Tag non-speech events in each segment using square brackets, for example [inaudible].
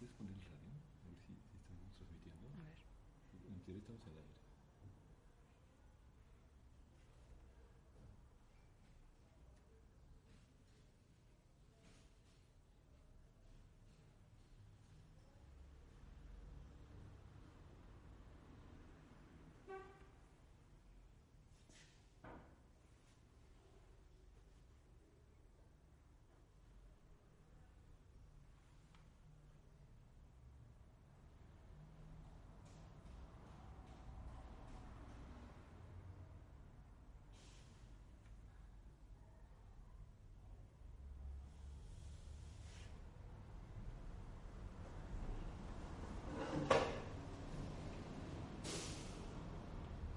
¿Puedes poner el radio? A ver si, si estamos transmitiendo. A ver. En teoría estamos al aire.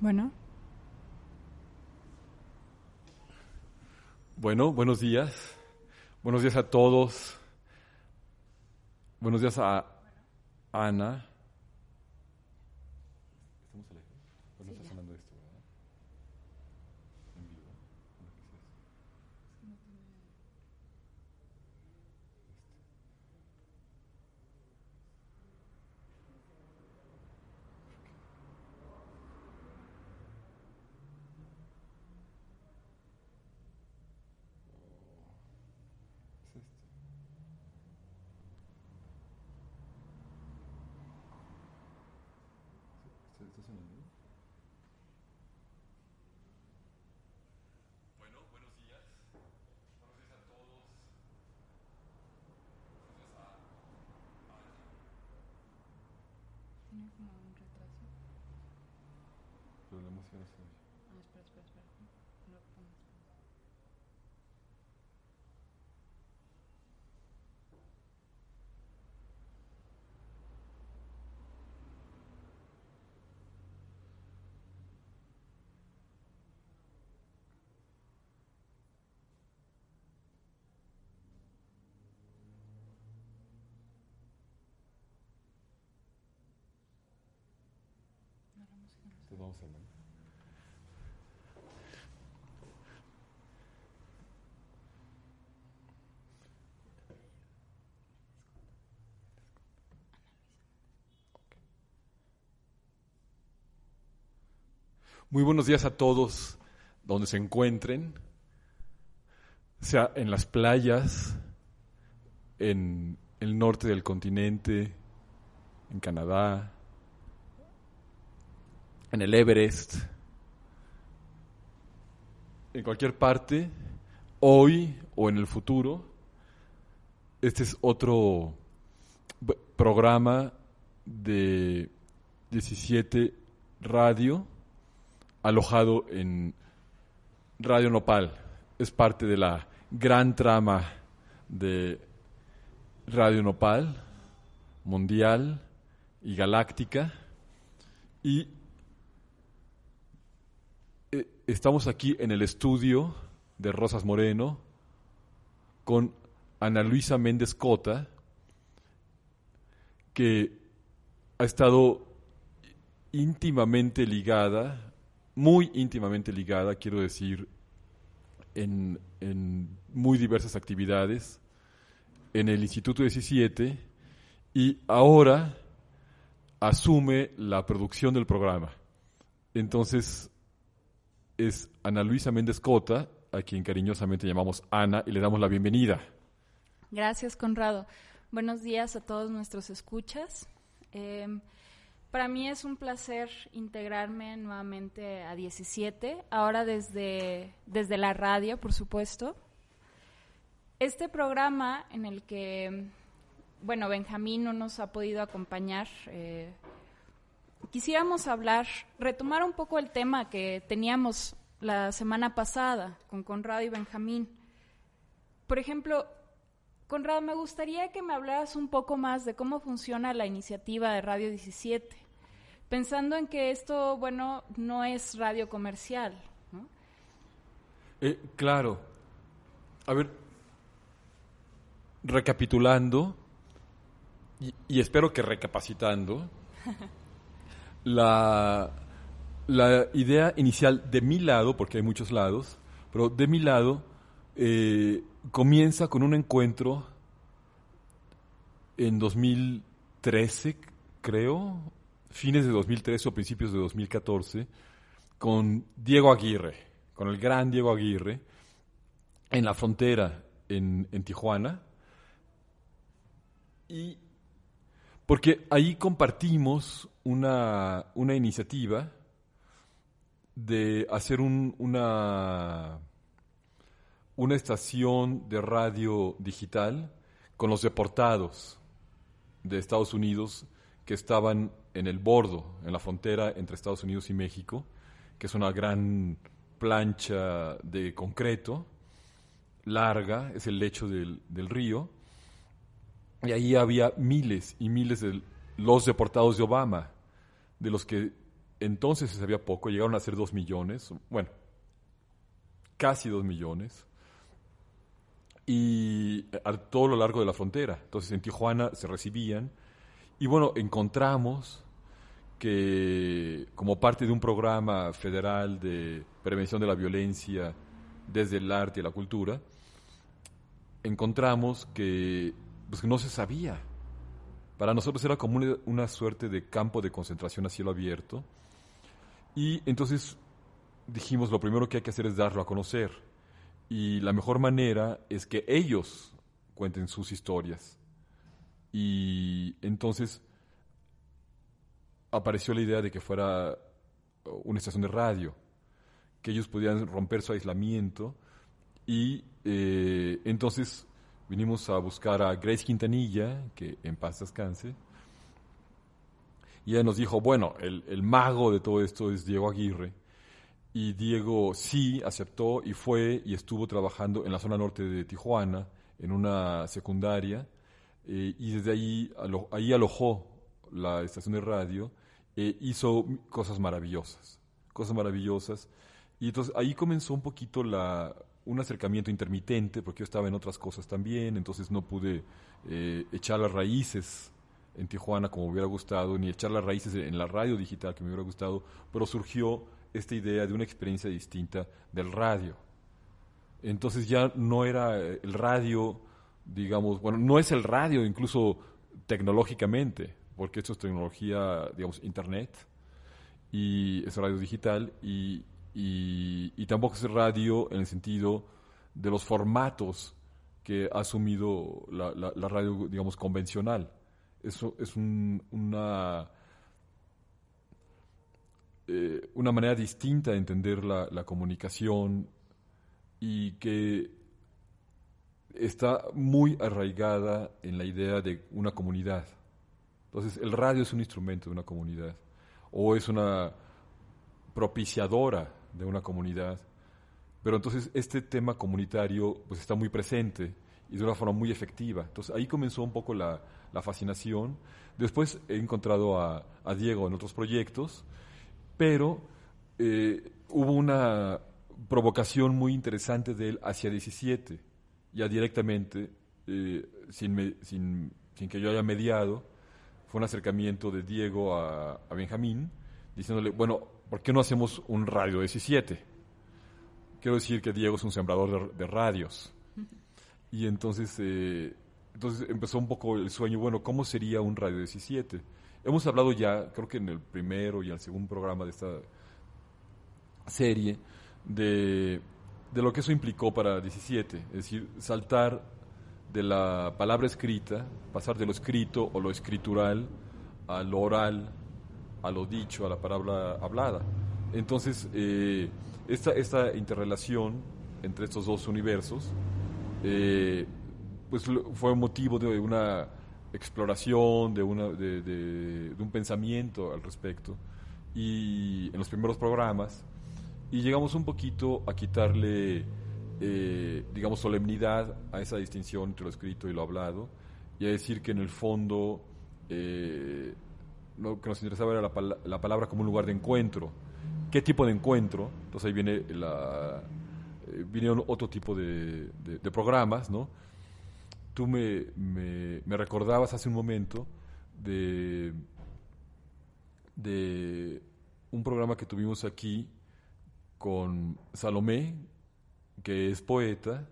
Bueno, Bueno, buenos días. Buenos días a todos. Buenos días a Ana. ¿Estamos al aire? ¿O no está sonando esto, verdad? En vivo. ¿O qué es eso? Es este. ¿Está, está sonando? Bueno, buenos días. Buenos días a todos. Buenos días a Ana. tiene como un retraso. Pero la música no se oye. Ah, espera, espera, espera. No pongas. No, la música no está. Muy buenos días a todos donde se encuentren, sea en las playas, en el norte del continente, en Canadá, en el Everest, en cualquier parte, hoy o en el futuro. Este es otro programa de 17 Radio, alojado en Radio Nopal. Es parte de la gran trama de Radio Nopal, mundial y galáctica. Y estamos aquí en el estudio de Rosas Moreno con Ana Luisa Méndez Cota, que ha estado íntimamente ligada, muy íntimamente ligada, quiero decir, en, en muy diversas actividades en el Instituto 17 y ahora asume la producción del programa. Entonces, es Ana Luisa Méndez Cota, a quien cariñosamente llamamos Ana, y le damos la bienvenida. Gracias, Conrado. Buenos días a todos nuestros escuchas. Eh, para mí es un placer integrarme nuevamente a 17, ahora desde, desde la radio, por supuesto. Este programa en el que, bueno, Benjamín no nos ha podido acompañar, eh, quisiéramos hablar, retomar un poco el tema que teníamos la semana pasada con Conrado y Benjamín. Por ejemplo, Conrado, me gustaría que me hablaras un poco más de cómo funciona la iniciativa de Radio 17, pensando en que esto, bueno, no es radio comercial. ¿no? Eh, claro. A ver, recapitulando, y, y espero que recapacitando, [laughs] la, la idea inicial de mi lado, porque hay muchos lados, pero de mi lado eh, comienza con un encuentro en 2000, 2013, creo, fines de 2013 o principios de 2014, con Diego Aguirre, con el gran Diego Aguirre, en la frontera en, en Tijuana. Y porque ahí compartimos una, una iniciativa de hacer un, una, una estación de radio digital con los deportados de Estados Unidos que estaban en el bordo, en la frontera entre Estados Unidos y México, que es una gran plancha de concreto, larga, es el lecho del, del río, y ahí había miles y miles de los deportados de Obama, de los que entonces se sabía poco, llegaron a ser dos millones, bueno, casi dos millones, y a todo lo largo de la frontera. Entonces en Tijuana se recibían, y bueno, encontramos que como parte de un programa federal de prevención de la violencia desde el arte y la cultura, encontramos que pues no se sabía. Para nosotros era como una, suerte de campo de concentración a cielo abierto. Y entonces dijimos, lo primero que hay que hacer es darlo a conocer. Y la mejor manera es que ellos cuenten sus historias. Y entonces apareció la idea de que fuera una estación de radio, que ellos pudieran romper su aislamiento. Y eh, entonces vinimos a buscar a Grace Quintanilla, que en paz descanse, y ella nos dijo, bueno, el, el, mago de todo esto es Diego Aguirre, y Diego sí aceptó y fue y estuvo trabajando en la zona norte de Tijuana, en una secundaria, eh, y desde ahí, ahí alojó la estación de radio, e hizo cosas maravillosas, cosas maravillosas, y entonces ahí comenzó un poquito la, un acercamiento intermitente, porque yo estaba en otras cosas también, entonces no pude eh, echar las raíces en Tijuana como hubiera gustado, ni echar las raíces en la radio digital que me hubiera gustado, pero surgió esta idea de una experiencia distinta del radio. Entonces ya no era el radio, digamos, bueno, no es el radio incluso tecnológicamente, porque esto es tecnología, digamos, internet, y es radio digital, y, y, tampoco es radio en el sentido de los formatos que ha asumido la, radio, digamos, convencional. Eso es un, una, eh, una manera distinta de entender la, comunicación y que está muy arraigada en la idea de una comunidad. Entonces, el radio es un instrumento de una comunidad o es una propiciadora de una comunidad. Pero entonces este tema comunitario pues está muy presente y de una forma muy efectiva. Entonces ahí comenzó un poco la, la fascinación. Después he encontrado a, a, Diego en otros proyectos, pero eh, hubo una provocación muy interesante de él hacia 17, ya directamente, eh, sin, me, sin, sin, que yo haya mediado. Fue un acercamiento de Diego a, a Benjamín, diciéndole, bueno, ¿por qué no hacemos un radio 17? Quiero decir que Diego es un sembrador de, radios. Y entonces, eh, entonces empezó un poco el sueño, bueno, ¿cómo sería un radio 17? Hemos hablado ya, creo que en el primero y el segundo programa de esta serie, de, de lo que eso implicó para 17, es decir, saltar de la palabra escrita, pasar de lo escrito o lo escritural a lo oral, a lo dicho, a la palabra hablada. Entonces, eh, esta, esta interrelación entre estos dos universos, eh, pues fue motivo de una exploración, de, una, de, de, de, un pensamiento al respecto, y en los primeros programas, y llegamos un poquito a quitarle, eh, digamos, solemnidad a esa distinción entre lo escrito y lo hablado, y a decir que en el fondo eh, lo que nos interesaba era la, la, palabra como un lugar de encuentro. ¿Qué tipo de encuentro? Entonces ahí viene la, eh, vinieron otro tipo de, de, de, programas, ¿no? Tú me, me, me, recordabas hace un momento de, de un programa que tuvimos aquí con Salomé, que es poeta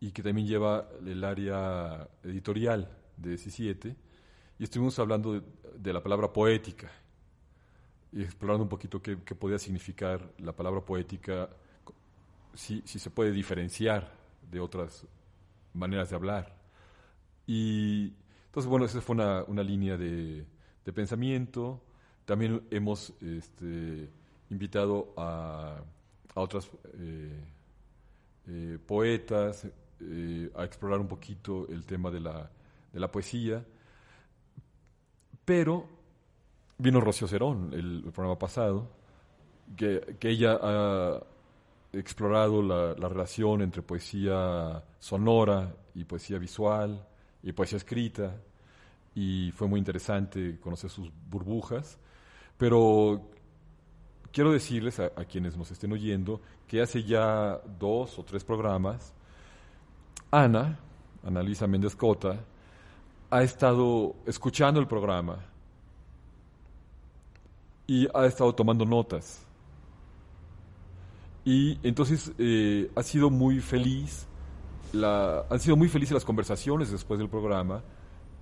y que también lleva el área editorial de 17 y estuvimos hablando de, la palabra poética y explorando un poquito qué, qué podía significar la palabra poética, si, si, se puede diferenciar de otras maneras de hablar. Y entonces, bueno, esa fue una, una línea de, de, pensamiento. También hemos este, invitado a, a otras eh, eh, poetas eh, a explorar un poquito el tema de la, de la poesía. Pero vino Rocío Cerón, el, programa pasado, que, que, ella ha explorado la, la, relación entre poesía sonora y poesía visual y poesía escrita, y fue muy interesante conocer sus burbujas, pero quiero decirles a, a quienes nos estén oyendo que hace ya dos o tres programas, Ana, Ana Luisa Méndez Cota, ha estado escuchando el programa y ha estado tomando notas. Y entonces eh, ha sido muy feliz, la, han sido muy felices las conversaciones después del programa,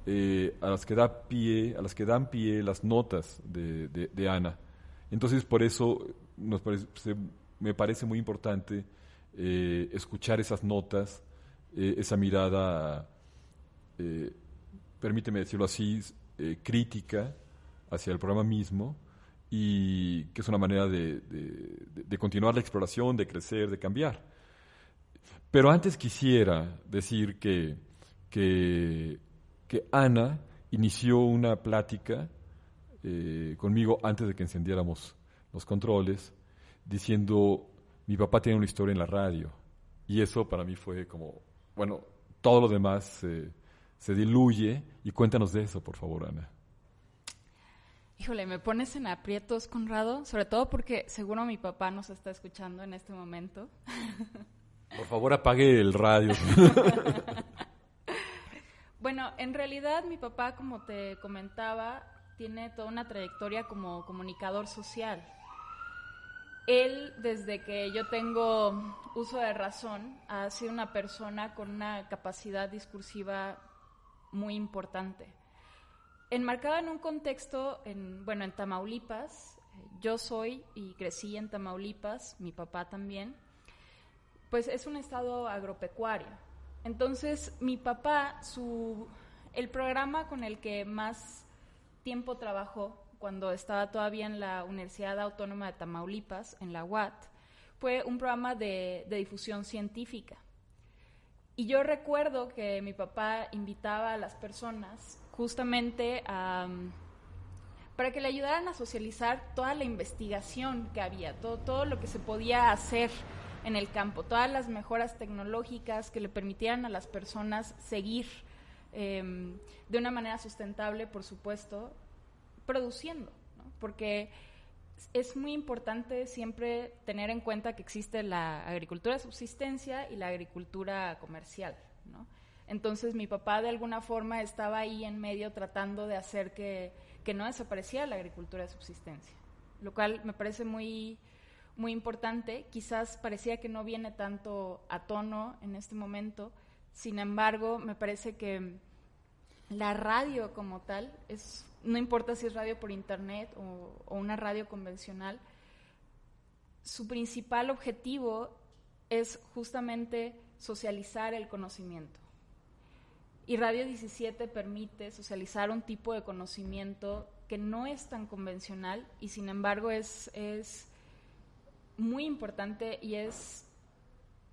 eh, a las que da pie, a las que dan pie las notas de, de, Ana. Entonces por eso me parece muy importante eh, escuchar esas notas, esa mirada, permíteme decirlo así, crítica hacia el programa mismo y que es una manera de, de, continuar la exploración, de crecer, de cambiar. Pero antes quisiera decir que, que, que Ana inició una plática eh, conmigo antes de que encendiéramos los controles, diciendo, mi papá tiene una historia en la radio. Y eso para mí fue como, bueno, todo lo demás eh, se diluye. Y cuéntanos de eso, por favor, Ana. Híjole, me pones en aprietos, Conrado, sobre todo porque seguro mi papá nos está escuchando en este momento. Por favor, apague el radio. [laughs] bueno, en realidad mi papá, como te comentaba, tiene toda una trayectoria como comunicador social. Él, desde que yo tengo uso de razón, ha sido una persona con una capacidad discursiva muy importante enmarcada en un contexto, en, bueno, en Tamaulipas, yo soy y crecí en Tamaulipas, mi papá también, pues es un estado agropecuario. Entonces, mi papá, el programa con el que más tiempo trabajó cuando estaba todavía en la Universidad Autónoma de Tamaulipas, en la UAT, fue un programa de difusión científica. Y yo recuerdo que mi papá invitaba a las personas justamente um, para que le ayudaran a socializar toda la investigación que había, todo, todo lo que se podía hacer en el campo, todas las mejoras tecnológicas que le permitieran a las personas seguir eh, de una manera sustentable, por supuesto, produciendo, ¿no? porque es muy importante siempre tener en cuenta que existe la agricultura de subsistencia y la agricultura comercial. ¿no? Entonces mi papá de alguna forma estaba ahí en medio tratando de hacer que, que no desapareciera la agricultura de subsistencia, lo cual me parece muy, muy importante. Quizás parecía que no viene tanto a tono en este momento, sin embargo, me parece que la radio como tal, es, no importa si es radio por internet o, una radio convencional, su principal objetivo es justamente socializar el conocimiento. Y Radio 17 permite socializar un tipo de conocimiento que no es tan convencional y sin embargo es, es muy importante y es,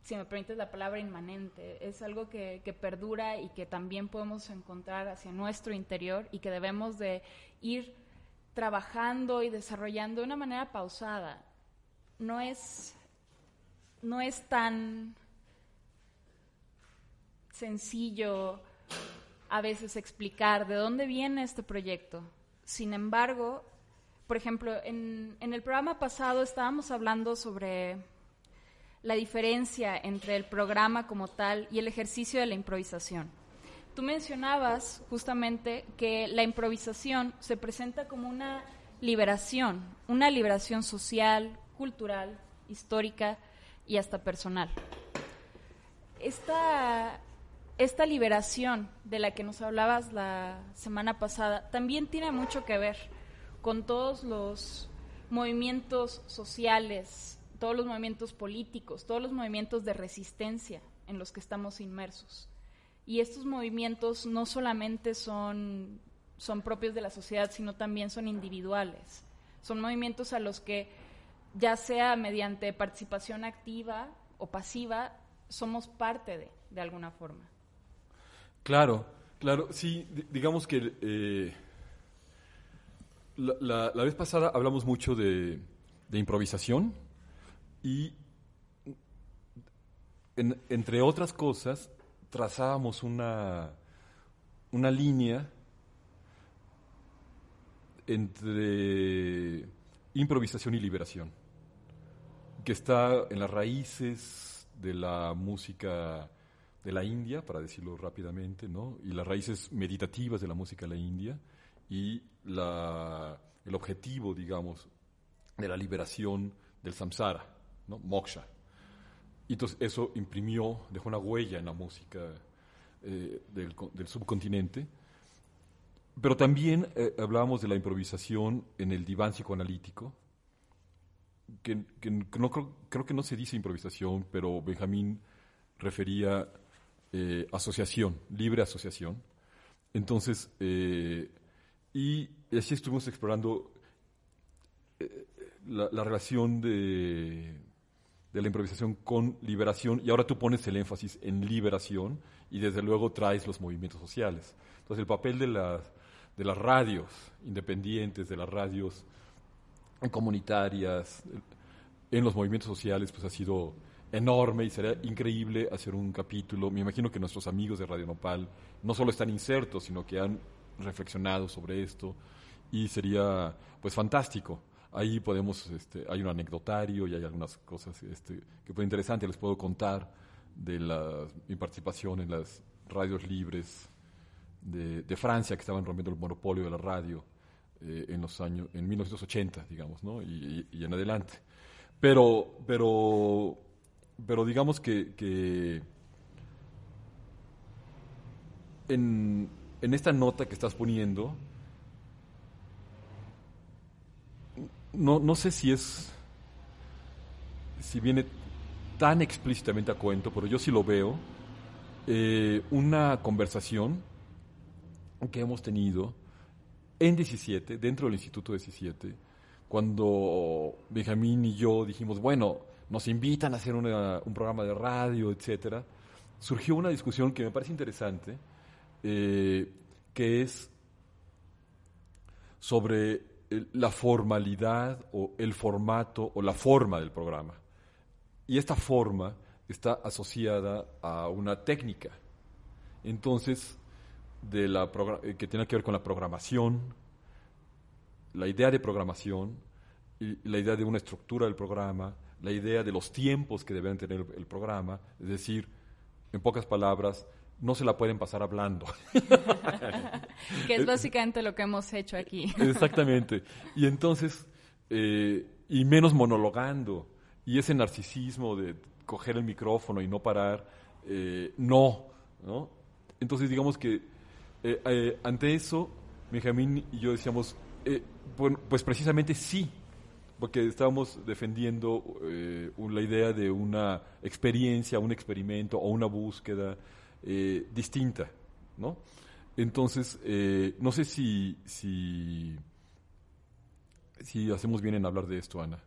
si me permites la palabra, inmanente. Es algo que, que perdura y que también podemos encontrar hacia nuestro interior y que debemos de ir trabajando y desarrollando de una manera pausada. No es, no es tan sencillo a veces explicar de dónde viene este proyecto. Sin embargo, por ejemplo, en, en, el programa pasado estábamos hablando sobre la diferencia entre el programa como tal y el ejercicio de la improvisación. Tú mencionabas justamente que la improvisación se presenta como una liberación, una liberación social, cultural, histórica y hasta personal. Esta esta liberación de la que nos hablabas la semana pasada también tiene mucho que ver con todos los movimientos sociales, todos los movimientos políticos, todos los movimientos de resistencia en los que estamos inmersos. Y estos movimientos no solamente son, son propios de la sociedad, sino también son individuales. Son movimientos a los que, ya sea mediante participación activa o pasiva, somos parte de, de alguna forma. Claro, claro, sí, digamos que eh, la, vez pasada hablamos mucho de, improvisación y, entre otras cosas, trazábamos una, una línea entre improvisación y liberación, que está en las raíces de la música de la India, para decirlo rápidamente, ¿no? y las raíces meditativas de la música de la India y la, el objetivo, digamos, de la liberación del samsara, ¿no? moksha. Y entonces eso imprimió, dejó una huella en la música eh, del, subcontinente. Pero también eh, hablábamos de la improvisación en el diván psicoanalítico, que, que no, creo, creo que no se dice improvisación, pero Benjamín refería eh, asociación, libre asociación. Entonces, y así estuvimos explorando la, relación de, de, la improvisación con liberación, y ahora tú pones el énfasis en liberación y desde luego traes los movimientos sociales. Entonces, el papel de las, de las radios independientes, de las radios comunitarias, en los movimientos sociales, pues ha sido enorme y sería increíble hacer un capítulo. Me imagino que nuestros amigos de Radio Nopal no solo están insertos, sino que han reflexionado sobre esto y sería pues fantástico. Ahí podemos, este, hay un anecdotario y hay algunas cosas este, que fue interesante, les puedo contar de la, mi participación en las radios libres de, Francia que estaban rompiendo el monopolio de la radio eh, en los años, en 1980, digamos, ¿no? y, en adelante. Pero, pero pero digamos que, en, esta nota que estás poniendo, no, no sé si es, si viene tan explícitamente a cuento, pero yo sí lo veo, eh, una conversación que hemos tenido en 17, dentro del Instituto 17, cuando Benjamín y yo dijimos, bueno, nos invitan a hacer un programa de radio, etcétera, surgió una discusión que me parece interesante, eh, que es sobre la formalidad o el formato o la forma del programa. Y esta forma está asociada a una técnica. Entonces, de la eh, que tiene que ver con la programación, la idea de programación, la idea de una estructura del programa, la idea de los tiempos que deben tener el, programa, es decir, en pocas palabras, no se la pueden pasar hablando. [laughs] que es básicamente lo que hemos hecho aquí. Exactamente. Y entonces, eh, y menos monologando, y ese narcisismo de coger el micrófono y no parar, eh, no, no. Entonces, digamos que eh, ante eso, Benjamín y yo decíamos, bueno, pues precisamente sí, porque estábamos defendiendo eh, la idea de una experiencia, un experimento o una búsqueda eh, distinta, ¿no? Entonces, eh, no sé si, si, si hacemos bien en hablar de esto, Ana.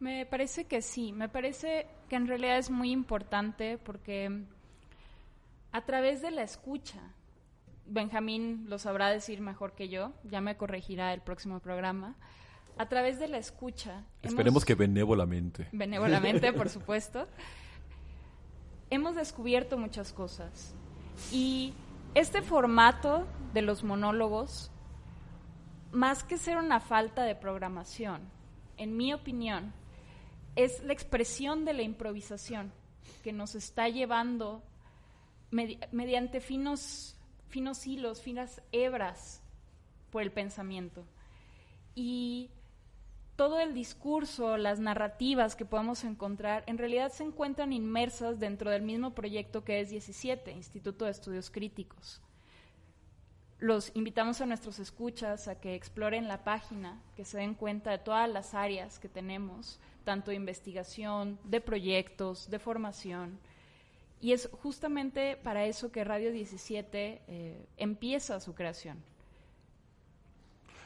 Me parece que sí, me parece que en realidad es muy importante porque a través de la escucha, Benjamín lo sabrá decir mejor que yo, ya me corregirá el próximo programa, a través de la escucha. Esperemos que benévolamente. Benévolamente, por supuesto. [laughs] Hemos descubierto muchas cosas. Y este formato de los monólogos, más que ser una falta de programación, en mi opinión, es la expresión de la improvisación que nos está llevando mediante finos, finos hilos, finas hebras por el pensamiento. Y todo el discurso, las narrativas que podemos encontrar, en realidad se encuentran inmersas dentro del mismo proyecto que es 17, Instituto de Estudios Críticos. Los invitamos a nuestros escuchas a que exploren la página, que se den cuenta de todas las áreas que tenemos, tanto de investigación, de proyectos, de formación. Y es justamente para eso que Radio 17 eh, empieza su creación.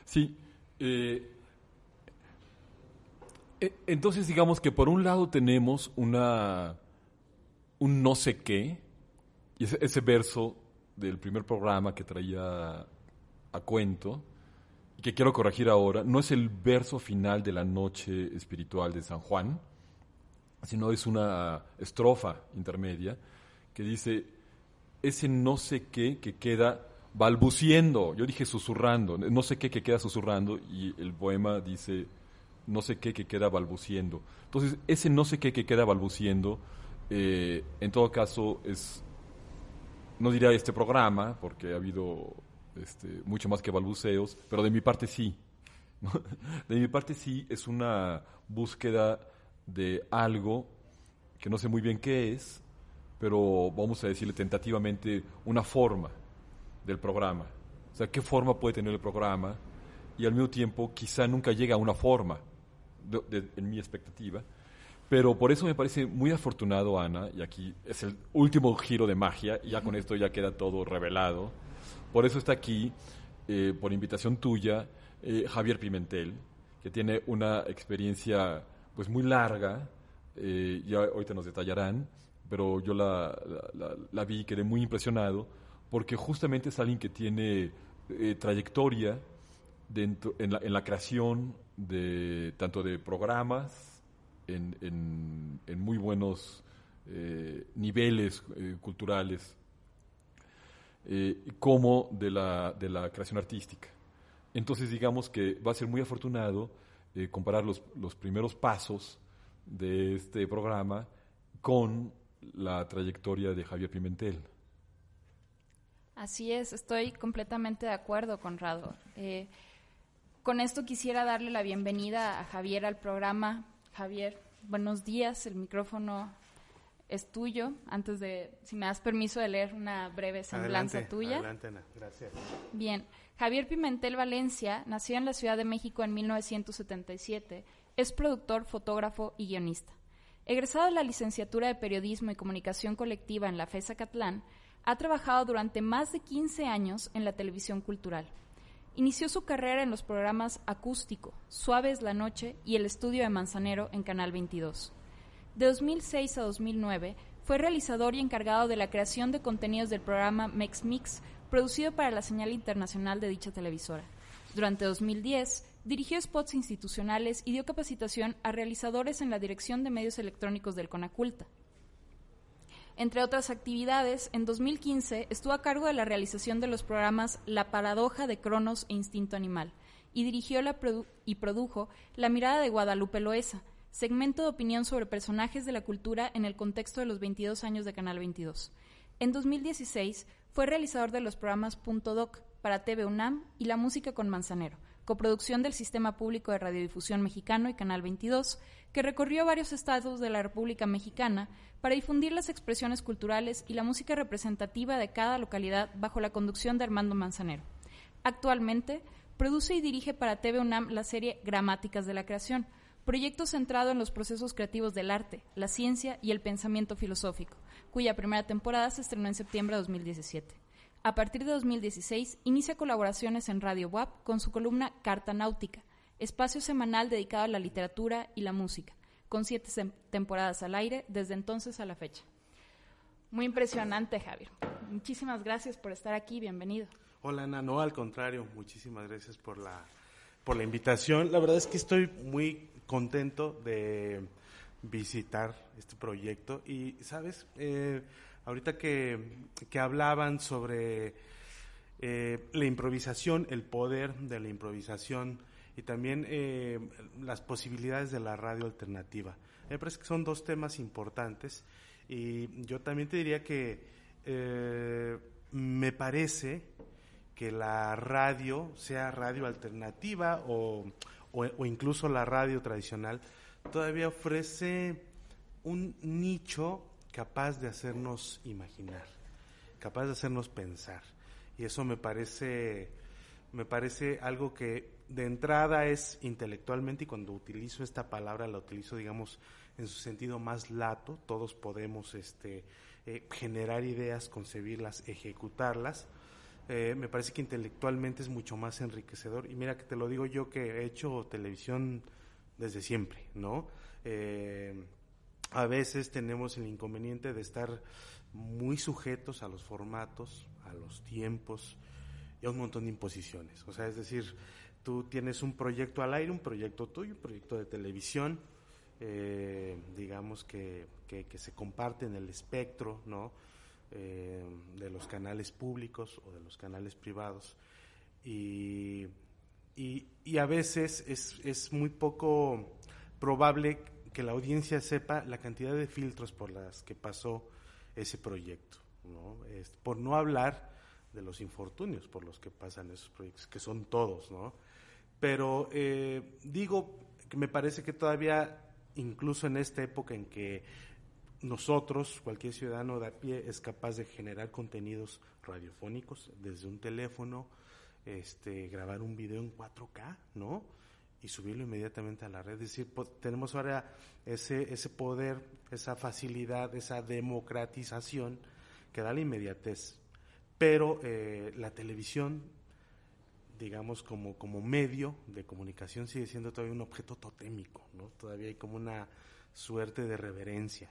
Sí. Eh, entonces, digamos que por un lado tenemos una un no sé qué, y ese, ese verso del primer programa que traía a cuento, y que quiero corregir ahora, no es el verso final de la noche espiritual de San Juan, sino es una estrofa intermedia que dice, ese no sé qué que queda balbuciendo, yo dije susurrando, no sé qué que queda susurrando, y el poema dice no sé qué que queda balbuciendo. Entonces, ese no sé qué que queda balbuciendo, eh, en todo caso, es, no diría este programa, porque ha habido este, mucho más que balbuceos, pero de mi parte sí. [laughs] De mi parte sí es una búsqueda de algo que no sé muy bien qué es, pero vamos a decirle tentativamente una forma del programa. O sea, qué forma puede tener el programa y al mismo tiempo quizá nunca llega a una forma en mi expectativa. Pero por eso me parece muy afortunado, Ana, y aquí es el último giro de magia, y ya con esto ya queda todo revelado. Por eso está aquí, eh, por invitación tuya, eh, Javier Pimentel, que tiene una experiencia pues muy larga, eh, ya ahorita nos detallarán, pero yo la, la, vi y quedé muy impresionado, porque justamente es alguien que tiene trayectoria dentro, en, la, en la creación de tanto de programas en, en, muy buenos eh, niveles eh, culturales eh, como de la, de la creación artística. Entonces digamos que va a ser muy afortunado comparar los, los primeros pasos de este programa con la trayectoria de Javier Pimentel. Así es, estoy completamente de acuerdo, Conrado. Eh, con esto quisiera darle la bienvenida a Javier al programa. Javier, buenos días, el micrófono es tuyo. Antes de, si me das permiso de leer una breve semblanza tuya. Adelante, Ana. Gracias. Bien, Javier Pimentel Valencia nació en la Ciudad de México en 1977. Es productor, fotógrafo y guionista. Egresado de la licenciatura de Periodismo y Comunicación Colectiva en la FESA Catlán, ha trabajado durante más de 15 años en la televisión cultural. Inició su carrera en los programas Acústico, Suave es la Noche y El Estudio de Manzanero en Canal 22. De 2006 a 2009 fue realizador y encargado de la creación de contenidos del programa Mex Mix, producido para la señal internacional de dicha televisora. Durante 2010 dirigió spots institucionales y dio capacitación a realizadores en la Dirección de Medios Electrónicos del Conaculta. Entre otras actividades, en 2015 estuvo a cargo de la realización de los programas La paradoja de Cronos e Instinto Animal y dirigió y produjo La mirada de Guadalupe Loesa, segmento de opinión sobre personajes de la cultura en el contexto de los 22 años de Canal 22. En 2016 fue realizador de los programas Punto Doc para TV UNAM y La música con Manzanero, coproducción del Sistema Público de Radiodifusión Mexicano y Canal 22, que recorrió varios estados de la República Mexicana para difundir las expresiones culturales y la música representativa de cada localidad bajo la conducción de Armando Manzanero. Actualmente, produce y dirige para TV UNAM la serie Gramáticas de la Creación, proyecto centrado en los procesos creativos del arte, la ciencia y el pensamiento filosófico, cuya primera temporada se estrenó en septiembre de 2017. A partir de 2016, inicia colaboraciones en Radio WAP con su columna Carta Náutica, espacio semanal dedicado a la literatura y la música, con siete temporadas al aire desde entonces a la fecha. Muy impresionante, Javier. Muchísimas gracias por estar aquí, bienvenido. Hola, Ana, no, al contrario, muchísimas gracias por la, por la invitación. La verdad es que estoy muy contento de visitar este proyecto y, ¿sabes? Eh, ahorita que, que, hablaban sobre eh, la improvisación, el poder de la improvisación, y también eh, las posibilidades de la radio alternativa. Me parece que son dos temas importantes y yo también te diría que eh, me parece que la radio, sea radio alternativa o, o, o incluso la radio tradicional todavía ofrece un nicho capaz de hacernos imaginar, capaz de hacernos pensar. Y eso me parece, me parece algo que de entrada es intelectualmente, y cuando utilizo esta palabra la utilizo, digamos, en su sentido más lato, todos podemos este, eh, generar ideas, concebirlas, ejecutarlas. Eh, me parece que intelectualmente es mucho más enriquecedor. Y mira que te lo digo yo que he hecho televisión desde siempre, ¿no? Eh, a veces tenemos el inconveniente de estar muy sujetos a los formatos, a los tiempos y a un montón de imposiciones. O sea, es decir, tú tienes un proyecto al aire, un proyecto tuyo, un proyecto de televisión, eh, digamos que, que, se comparte en el espectro, ¿no? Eh, de los canales públicos o de los canales privados. Y, y, y a veces es, es muy poco probable que la audiencia sepa la cantidad de filtros por las que pasó ese proyecto, ¿no? Por no hablar de los infortunios por los que pasan esos proyectos, que son todos, ¿no? Pero eh, digo que me parece que todavía, incluso en esta época en que nosotros, cualquier ciudadano de a pie, es capaz de generar contenidos radiofónicos desde un teléfono, este, grabar un video en 4K, ¿no? Y subirlo inmediatamente a la red. Es decir, tenemos ahora ese, ese poder, esa facilidad, esa democratización que da la inmediatez. Pero eh, la televisión, digamos, como, como medio de comunicación sigue siendo todavía un objeto totémico, ¿no? Todavía hay como una suerte de reverencia.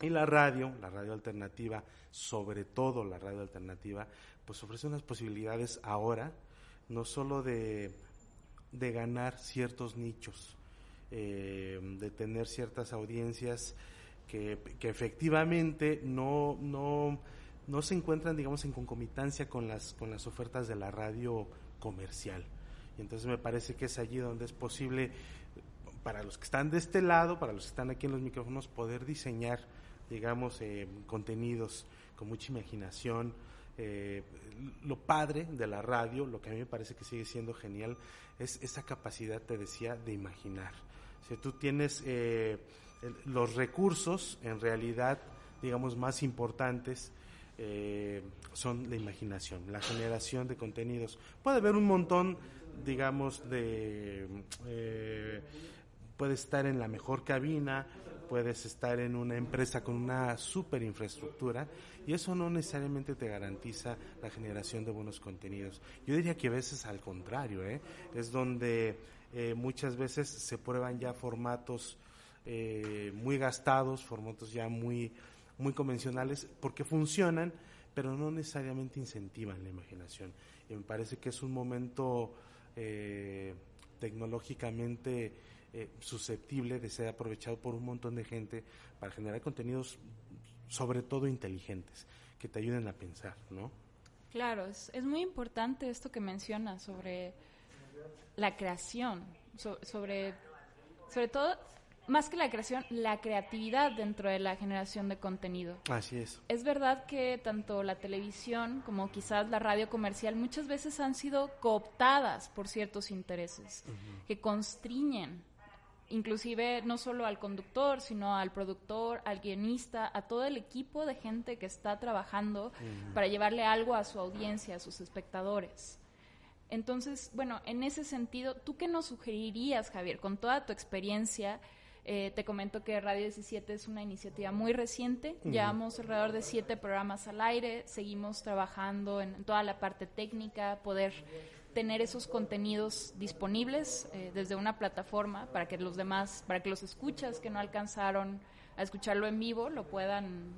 Y la radio, la radio alternativa, sobre todo la radio alternativa, pues ofrece unas posibilidades ahora, no solo de de ganar ciertos nichos, eh, de tener ciertas audiencias que, que efectivamente no, no, no, se encuentran, digamos, en concomitancia con las, con las ofertas de la radio comercial. Y entonces me parece que es allí donde es posible, para los que están de este lado, para los que están aquí en los micrófonos, poder diseñar, digamos, eh, contenidos con mucha imaginación, eh, lo padre de la radio, lo que a mí me parece que sigue siendo genial, es esa capacidad, te decía, de imaginar. Si tú tienes eh, los recursos, en realidad, digamos, más importantes, eh, son la imaginación, la generación de contenidos. Puede haber un montón, digamos, de... Puede estar en la mejor cabina, puedes estar en una empresa con una super infraestructura y eso no necesariamente te garantiza la generación de buenos contenidos. Yo diría que a veces al contrario, ¿eh? es donde eh, muchas veces se prueban ya formatos eh, muy gastados, formatos ya muy, muy convencionales, porque funcionan, pero no necesariamente incentivan la imaginación. Y me parece que es un momento tecnológicamente eh, susceptible de ser aprovechado por un montón de gente para generar contenidos sobre todo inteligentes, que te ayuden a pensar, ¿no? Claro, es, es muy importante esto que mencionas sobre la creación, sobre, sobre todo, más que la creación, la creatividad dentro de la generación de contenido. Así es. Es verdad que tanto la televisión como quizás la radio comercial muchas veces han sido cooptadas por ciertos intereses que constriñen inclusive no solo al conductor, sino al productor, al guionista, a todo el equipo de gente que está trabajando para llevarle algo a su audiencia, a sus espectadores. Entonces, bueno, en ese sentido, ¿tú qué nos sugerirías, Javier, con toda tu experiencia? Eh, te comento que Radio 17 es una iniciativa muy reciente, llevamos alrededor de siete programas al aire, seguimos trabajando en toda la parte técnica, poder tener esos contenidos disponibles eh, desde una plataforma para que los demás, para que los escuchas que no alcanzaron a escucharlo en vivo lo puedan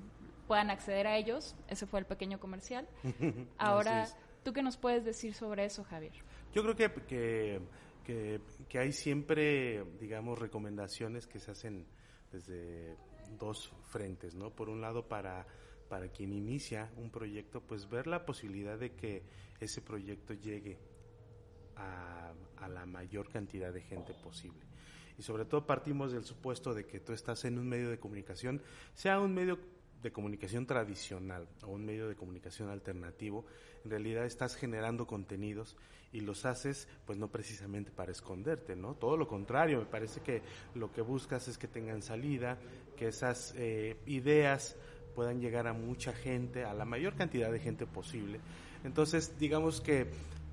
puedan acceder a ellos. Ese fue el pequeño comercial. [laughs] Ahora, ¿tú qué nos puedes decir sobre eso, Javier? Yo creo que, que, que, hay siempre, digamos, recomendaciones que se hacen desde dos frentes, ¿no? Por un lado, para, para quien inicia un proyecto, pues ver la posibilidad de que ese proyecto llegue a, la mayor cantidad de gente posible. Y sobre todo partimos del supuesto de que tú estás en un medio de comunicación, sea un medio de comunicación tradicional o un medio de comunicación alternativo, en realidad estás generando contenidos y los haces pues no precisamente para esconderte, ¿no? Todo lo contrario, me parece que lo que buscas es que tengan salida, que esas eh, ideas puedan llegar a mucha gente, a la mayor cantidad de gente posible. Entonces, digamos que,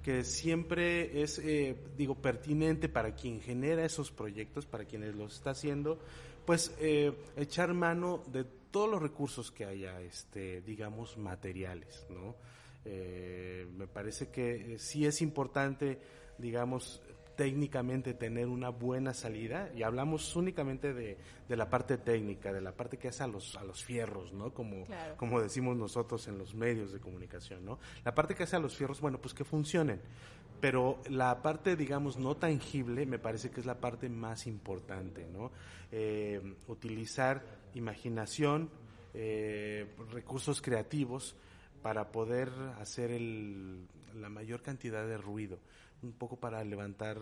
que siempre es, eh, digo, pertinente para quien genera esos proyectos, para quienes los está haciendo, pues eh, echar mano de todos los recursos que haya, este, digamos, materiales, ¿no? Eh, me parece que sí es importante, digamos, técnicamente tener una buena salida y hablamos únicamente de, de, la parte técnica, de la parte que hace a los, a los fierros, ¿no? Como, Claro. como decimos nosotros en los medios de comunicación, ¿no? La parte que hace a los fierros, bueno, pues que funcionen. Pero la parte, digamos, no tangible me parece que es la parte más importante, ¿no? Eh, utilizar imaginación, eh, recursos creativos para poder hacer el, la mayor cantidad de ruido, un poco para levantar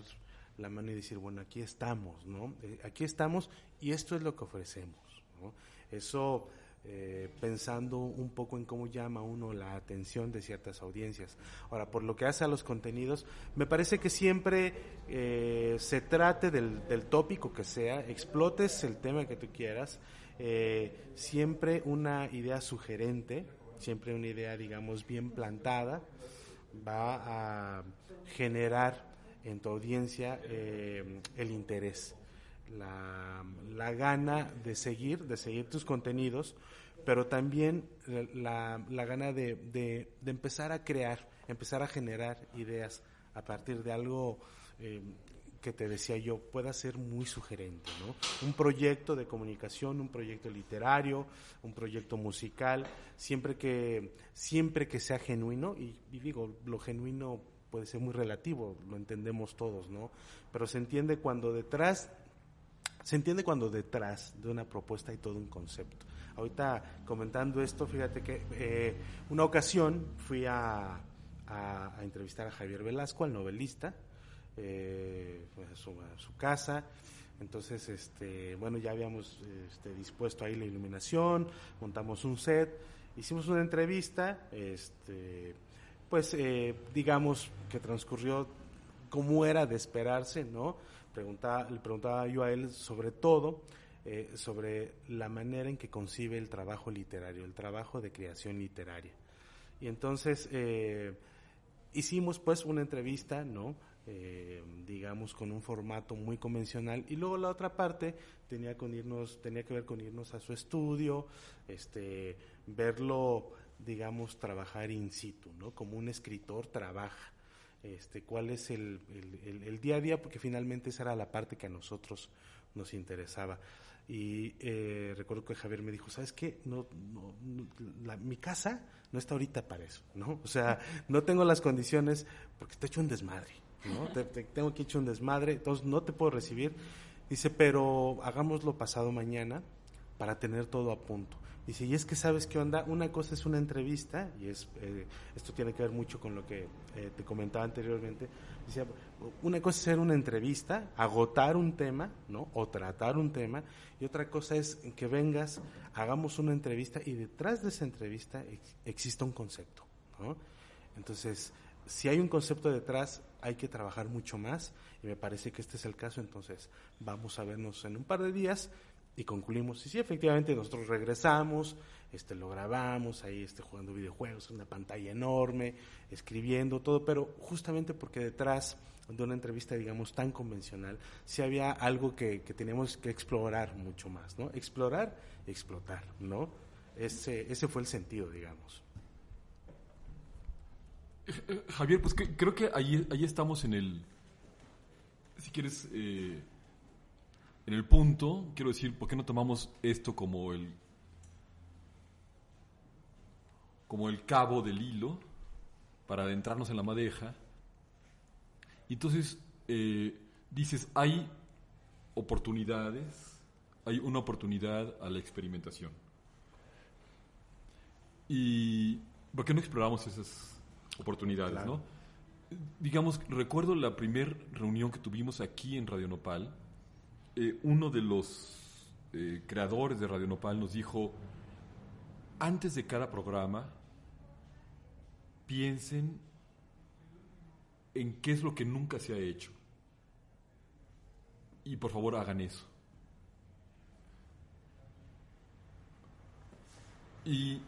la mano y decir, bueno, aquí estamos, ¿no? Eh, aquí estamos y esto es lo que ofrecemos, ¿no? Eso eh, pensando un poco en cómo llama uno la atención de ciertas audiencias. Ahora, por lo que hace a los contenidos, me parece que siempre eh, se trate del, del, tópico que sea, explotes el tema que tú quieras, siempre una idea sugerente, siempre una idea, digamos, bien plantada, va a generar en tu audiencia eh, el interés, la, la, gana de seguir, de seguir tus contenidos, pero también la, la gana de, de, empezar a crear, empezar a generar ideas a partir de algo eh, que te decía yo, pueda ser muy sugerente, ¿no? Un proyecto de comunicación, un proyecto literario, un proyecto musical, siempre que, siempre que sea genuino, y, digo, lo genuino puede ser muy relativo, lo entendemos todos, ¿no? Pero se entiende cuando detrás, se entiende cuando detrás de una propuesta hay todo un concepto. Ahorita comentando esto, fíjate que eh, una ocasión fui a, a, entrevistar a Javier Velasco, al novelista, eh, a, su, a, su, casa. Entonces, este, bueno, ya habíamos este, dispuesto ahí la iluminación, montamos un set, hicimos una entrevista, este, pues eh, digamos que transcurrió como era de esperarse, ¿no? Preguntaba, le preguntaba yo a él sobre todo eh, sobre la manera en que concibe el trabajo literario, el trabajo de creación literaria. Y entonces hicimos pues una entrevista, ¿no? Eh, digamos con un formato muy convencional y luego la otra parte tenía con irnos tenía que ver con irnos a su estudio este verlo digamos trabajar in situ no como un escritor trabaja este cuál es el, día a día porque finalmente esa era la parte que a nosotros nos interesaba y eh, recuerdo que Javier me dijo, ¿sabes qué? No, no la, mi casa no está ahorita para eso, ¿no? O sea, no tengo las condiciones porque está hecho un desmadre, ¿no? te, te, tengo que hecho un desmadre, entonces no te puedo recibir. Dice, pero hagámoslo pasado mañana para tener todo a punto. Dice, y es que sabes qué onda, una cosa es una entrevista, y es eh, esto tiene que ver mucho con lo que eh, te comentaba anteriormente, decía, una cosa es hacer una entrevista, agotar un tema, ¿no? O tratar un tema, y otra cosa es que vengas, hagamos una entrevista y detrás de esa entrevista ex exista un concepto, ¿no? Entonces, si hay un concepto detrás, hay que trabajar mucho más, y me parece que este es el caso, entonces vamos a vernos en un par de días y concluimos. Y sí, efectivamente, nosotros regresamos, este, lo grabamos, ahí este, jugando videojuegos, una pantalla enorme, escribiendo, todo, pero justamente porque detrás de una entrevista, digamos, tan convencional, sí había algo que, que teníamos que explorar mucho más, ¿no? Explorar explotar, ¿no? Ese, ese fue el sentido, digamos. Javier, pues creo que ahí, ahí estamos en el, si quieres, eh, en el punto, quiero decir, ¿por qué no tomamos esto como el como el cabo del hilo para adentrarnos en la madeja? Y entonces eh, dices, hay oportunidades, hay una oportunidad a la experimentación. ¿Y por qué no exploramos esas oportunidades, claro. no? Digamos, recuerdo la primera reunión que tuvimos aquí en Radio Nopal, eh, uno de los eh, creadores de Radio Nopal nos dijo, antes de cada programa, piensen en qué es lo que nunca se ha hecho. Y por favor hagan eso. Y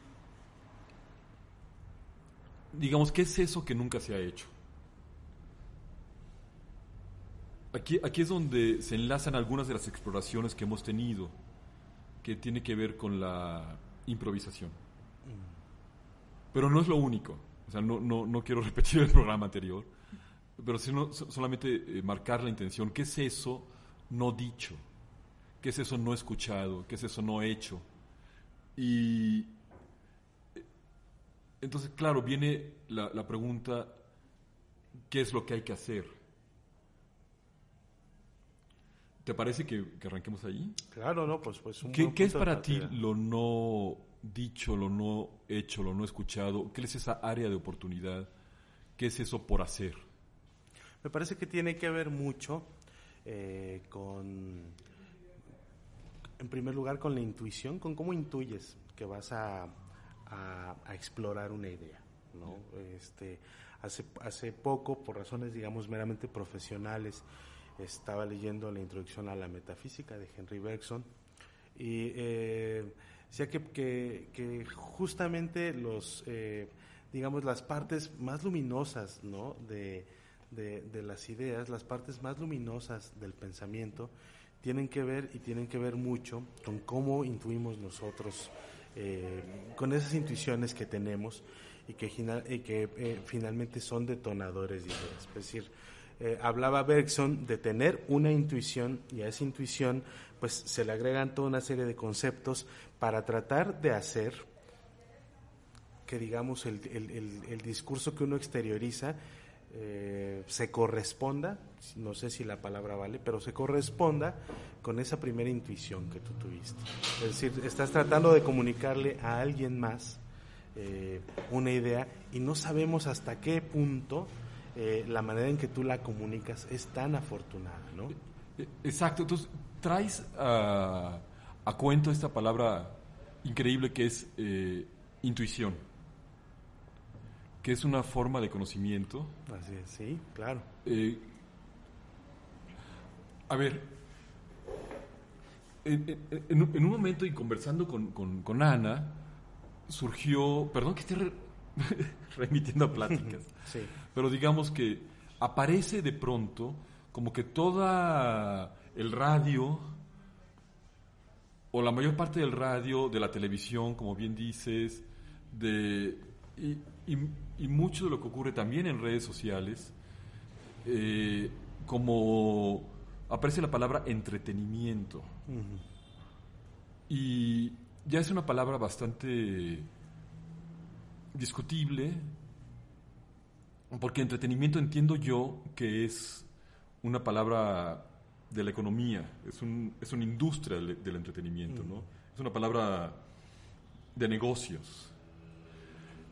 digamos, ¿qué es eso que nunca se ha hecho? Aquí, aquí es donde se enlazan algunas de las exploraciones que hemos tenido, que tiene que ver con la improvisación. Pero no es lo único. O sea, no, no, no quiero [laughs] repetir el programa anterior, pero sino, solamente eh, marcar la intención. ¿Qué es eso no dicho? ¿Qué es eso no escuchado? ¿Qué es eso no hecho? Y entonces, claro, viene la, la pregunta, ¿qué es lo que hay que hacer? ¿Te parece que, arranquemos ahí? Claro, no, pues, pues un ¿Qué, ¿qué es para ti lo no dicho, lo no hecho, lo no escuchado? ¿Qué es esa área de oportunidad? ¿Qué es eso por hacer? Me parece que tiene que ver mucho eh, con, en primer lugar, con la intuición, con cómo intuyes que vas a, a, explorar una idea. ¿no? Este, hace, hace poco, por razones, digamos, meramente profesionales, estaba leyendo la introducción a la metafísica de Henry Bergson y eh, decía que, que, justamente los, eh, digamos, las partes más luminosas ¿no? de, de, las ideas, las partes más luminosas del pensamiento, tienen que ver y tienen que ver mucho con cómo intuimos nosotros, eh, con esas intuiciones que tenemos y que, y que finalmente son detonadores de ideas. Es decir, eh, hablaba Bergson de tener una intuición y a esa intuición pues se le agregan toda una serie de conceptos para tratar de hacer que digamos el, discurso que uno exterioriza eh, se corresponda, no sé si la palabra vale, pero se corresponda con esa primera intuición que tú tuviste. Es decir, estás tratando de comunicarle a alguien más eh, una idea y no sabemos hasta qué punto eh, la manera en que tú la comunicas es tan afortunada, ¿no? Eh, exacto, entonces traes a, cuento esta palabra increíble que es intuición, que es una forma de conocimiento. Así es, sí, claro. a ver, en, un momento y conversando con, con Ana, surgió, perdón que esté [laughs] remitiendo a pláticas. [laughs] sí. Pero digamos que aparece de pronto como que toda el radio o la mayor parte del radio, de la televisión, como bien dices, de, y, mucho de lo que ocurre también en redes sociales, eh, como aparece la palabra entretenimiento. Y ya es una palabra bastante discutible, porque entretenimiento entiendo yo que es una palabra de la economía, es, un, es una industria del, entretenimiento, ¿no? Es una palabra de negocios.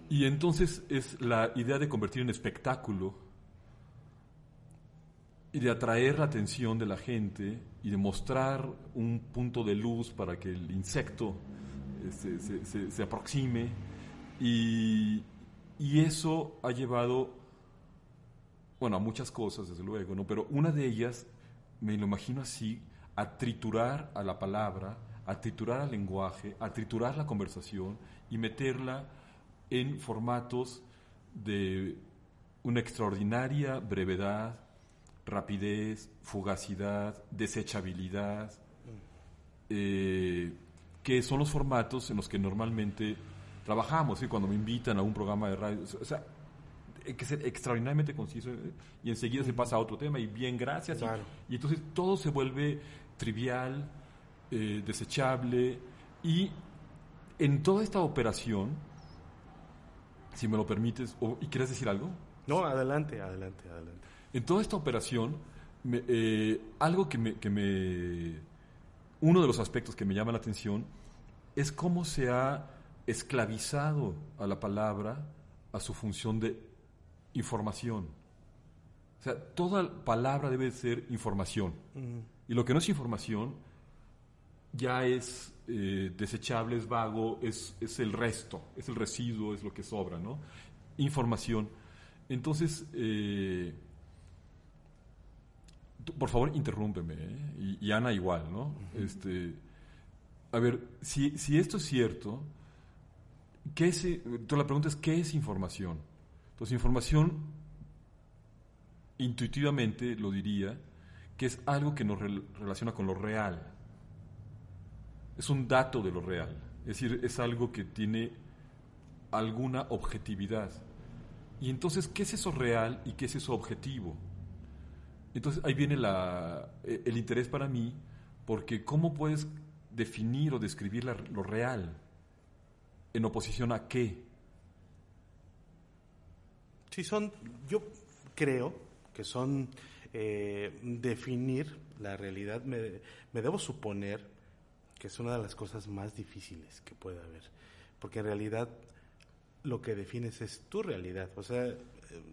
Y entonces es la idea de convertir en espectáculo y de atraer la atención de la gente y de mostrar un punto de luz para que el insecto eh, se, se aproxime y, eso ha llevado, bueno, a muchas cosas, desde luego, ¿no? Pero una de ellas, me lo imagino así, a triturar a la palabra, a triturar al lenguaje, a triturar la conversación y meterla en formatos de una extraordinaria brevedad, rapidez, fugacidad, desechabilidad, eh, que son los formatos en los que normalmente trabajamos, ¿sí? cuando me invitan a un programa de radio. O sea, hay que ser extraordinariamente conciso ¿eh? y enseguida se pasa a otro tema y bien, gracias. Y, entonces todo se vuelve trivial, eh, desechable y en toda esta operación, si me lo permites, ¿y quieres decir algo? No, adelante, adelante, adelante. En toda esta operación, eh, algo que me, que me... Uno de los aspectos que me llama la atención es cómo se ha esclavizado a la palabra a su función de información. O sea, toda palabra debe ser información. Y lo que no es información ya es eh, desechable, es vago, es, es, el resto, es el residuo, es lo que sobra, ¿no? Información. Entonces, eh, por favor, interrúmpeme, ¿eh? y, Ana igual, ¿no? este, a ver, si, si esto es cierto, ¿qué es, entonces la pregunta es, ¿qué es información? Entonces, información, intuitivamente lo diría, que es algo que nos relaciona con lo real. Es un dato de lo real. Es decir, es algo que tiene alguna objetividad. Y entonces, ¿qué es eso real y qué es eso objetivo? Entonces ahí viene la, e, el interés para mí, porque ¿cómo puedes definir o describir lo real en oposición a qué? Son, yo creo que son eh, definir la realidad, me, me, debo suponer que es una de las cosas más difíciles que puede haber, porque en realidad lo que defines es tu realidad, o sea,